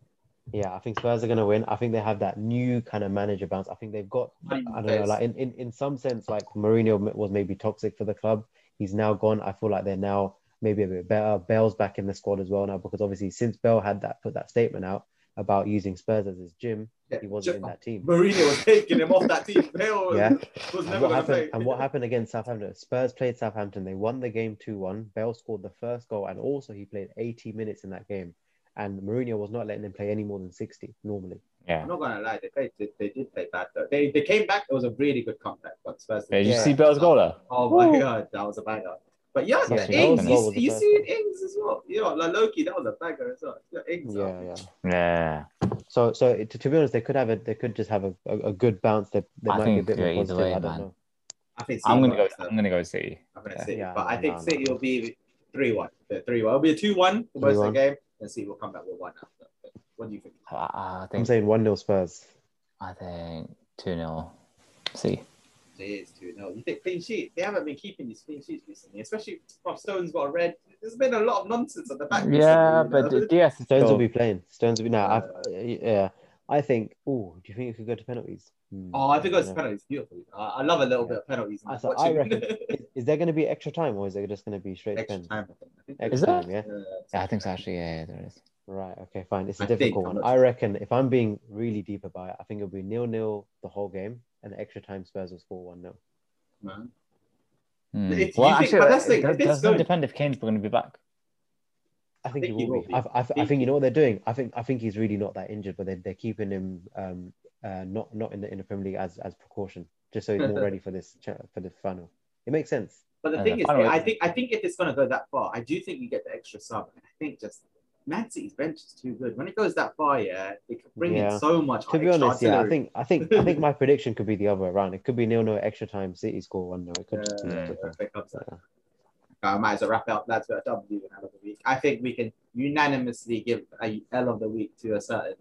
Yeah, I think Spurs are going to win. I think they have that new kind of manager bounce. I think they've got I don't know, like in, in, in some sense, like Mourinho was maybe toxic for the club. He's now gone. I feel like they're now maybe a bit better. Bale's back in the squad as well now because obviously since Bale had that put that statement out about using Spurs as his gym, he wasn't in that team. Mourinho was taking him off that team. Bale Yeah. was And never what going to play. happened? And what happened against Southampton? Spurs played Southampton. They won the game two one. Bale scored the first goal, and also he played eighty minutes in that game. And Mourinho was not letting them play any more than sixty normally. Yeah. I'm not gonna lie, they played. They, they did play bad though. They, they came back. It was a really good comeback. But Spurs. Did you Yeah. see Bale's goal there? Oh my god, that was a banger. But yeah, Yeah, yeah Ings, you, you see one. Ings as well. You know, like Loki, that was a banger as well. Yeah, Ings. Yeah, yeah. Yeah. So, so to, to be honest, they could have a they could just have a, a, a good bounce. They, they I might think be a bit it more could go positive. either I don't man. know. I think I'm gonna go. wins, though. I'm gonna go City. I'm gonna yeah. City, Yeah, but I no, think no, City no. will be three one. Three one. It'll be a two one for most of the game, and City will come back with one after. What do you think? Uh, I, I I'm saying one 0 Spurs. I think two 0 See. It is 2 0. You think clean sheet? They haven't been keeping these clean sheets recently, especially Rob Stone's got a red. There's been a lot of nonsense at the back. Yeah, but you know? DS is Stones will be playing. Stones will be now. I've, yeah, I think. Oh, do you think it could go to penalties? Hmm, Oh, I think it's don't penalties. Beautiful. I, I love a little bit of penalties. I- so I reckon- Is, is there going to be extra time or is it just going to be straight extra pen? time. I think. I think Extra Is there? time, yeah. Yeah, I think so. Actually, yeah, yeah there is. Right. Okay. Fine. It's a I difficult one. I reckon if I'm being really deep about it, I think it'll be nil nil the whole game, and the extra time Spurs will score one 0 man. Hmm. If- Well, you think- actually, but that's the it thing, does, if it's doesn't going- depend if Kane's going to be back. I think, think he he will will be. be. I, I, I think you know what they're doing. I think I think he's really not that injured, but they're, they're keeping him um uh not not in the in the Premier League as as precaution, just so he's more ready for this for the final. It makes sense. But the thing the is, final I think I think if it's going to go that far, I do think you get the extra sub. And I think just Man City's bench is too good. When it goes that far, yeah, it could bring Yeah. in so much. To be honest, yeah, I think I think I think my prediction could be the other way around. It could be nil nil extra time. City score one nil. It could just be Yeah, that. if it comes to that. Yeah. I might as well wrap up. That's a W and L of the week. I think we can unanimously give a L of the week to a certain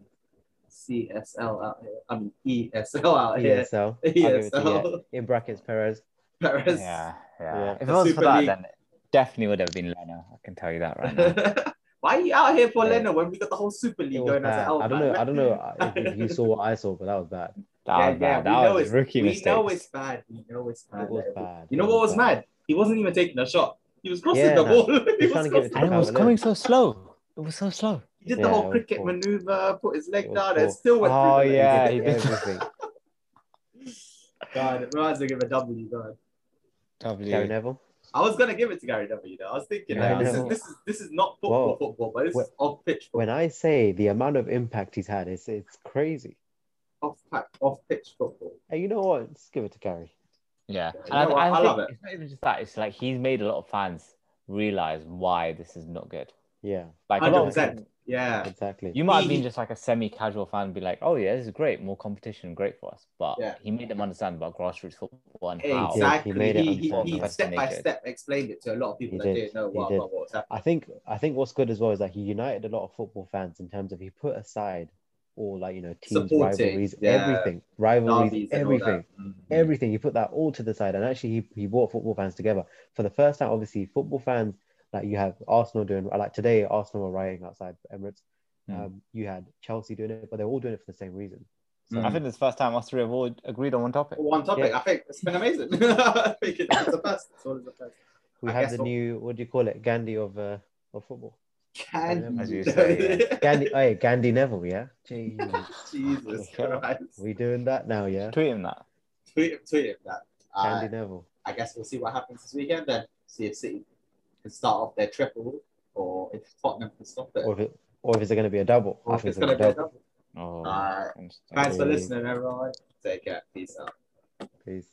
CSL out here. I mean ESL out here. ESL. I'll give it to ESL. yeah. In brackets, Perez. Perez. Yeah, yeah. Yeah. If it wasn't for that, League. then definitely would have been Leno. I can tell you that right now. Why are you out here for Yeah. Leno when we got the whole Super League It was going as bad. an don't know. I don't know if, if you saw what I saw, but that was bad. That was bad. we That was it's- a rookie we mistake. know it's bad. We know it's bad. It was bad. You know what was bad. mad? He wasn't even taking a shot. He was crossing Yeah, the no. ball. he was trying to give it to And it was coming so slow. It was so slow. He did the whole cricket poor. maneuver, put his leg It down, poor. and still went Oh, through the yeah, he did. Everything. God, it reminds me of a W. God. W. Gary Neville. I was gonna give it to Gary W. Though. I was thinking Yeah, like, this, is, this is this is not football, Whoa. football, but this Wh- is off pitch, When I say the amount of impact he's had, it's it's crazy. off off pitch football. Hey, you know what? Let's give it to Gary. Yeah. You And know I. I, I love it. It's not even just that. It's like he's made a lot of fans realize why this is not good. Yeah, Like a Hundred lot of percent. Yeah. exactly. You might have been just like a semi-casual fan, and be like, "Oh yeah, this is great, more competition, great for us." But Yeah. he made them understand about grassroots football and how. Exactly. He made it He, he, he step by step explained it to a lot of people He that did. didn't know He what, did. what, what was happening. I think I think what's good as well is that he united a lot of football fans in terms of he put aside all like you know teams Supporting, rivalries, yeah. everything, rivalries, Derbies and all everything, that. Mhm. everything. He put that all to the side, and actually he, he brought football fans together for the first time. Obviously, football fans like you have Arsenal doing like today. Arsenal were rioting outside Emirates. Hmm. Um, you had Chelsea doing it, but they're all doing it for the same reason. So, Mm. I think it's the first time us three have all agreed on one topic. One topic. Yeah. I think it's been amazing. I think it's the best. It's always the best. we I have guess the what- new what do you call it, Gandhi of uh, of football. Can As you say, Gandhi, hey, Gandhi Neville, yeah. Jeez. Jesus Christ. we doing that now, yeah. Tweet him that. Tweet him, tweet him that. Uh, Gandhi Neville. I guess we'll see what happens this weekend then. See if City can start off their triple or if Tottenham can stop it. Or if it, or if it's going to be a double. Or I if think it's going to be a double. Oh, Alright. Thanks for listening, everyone. Take care. Peace out. Peace.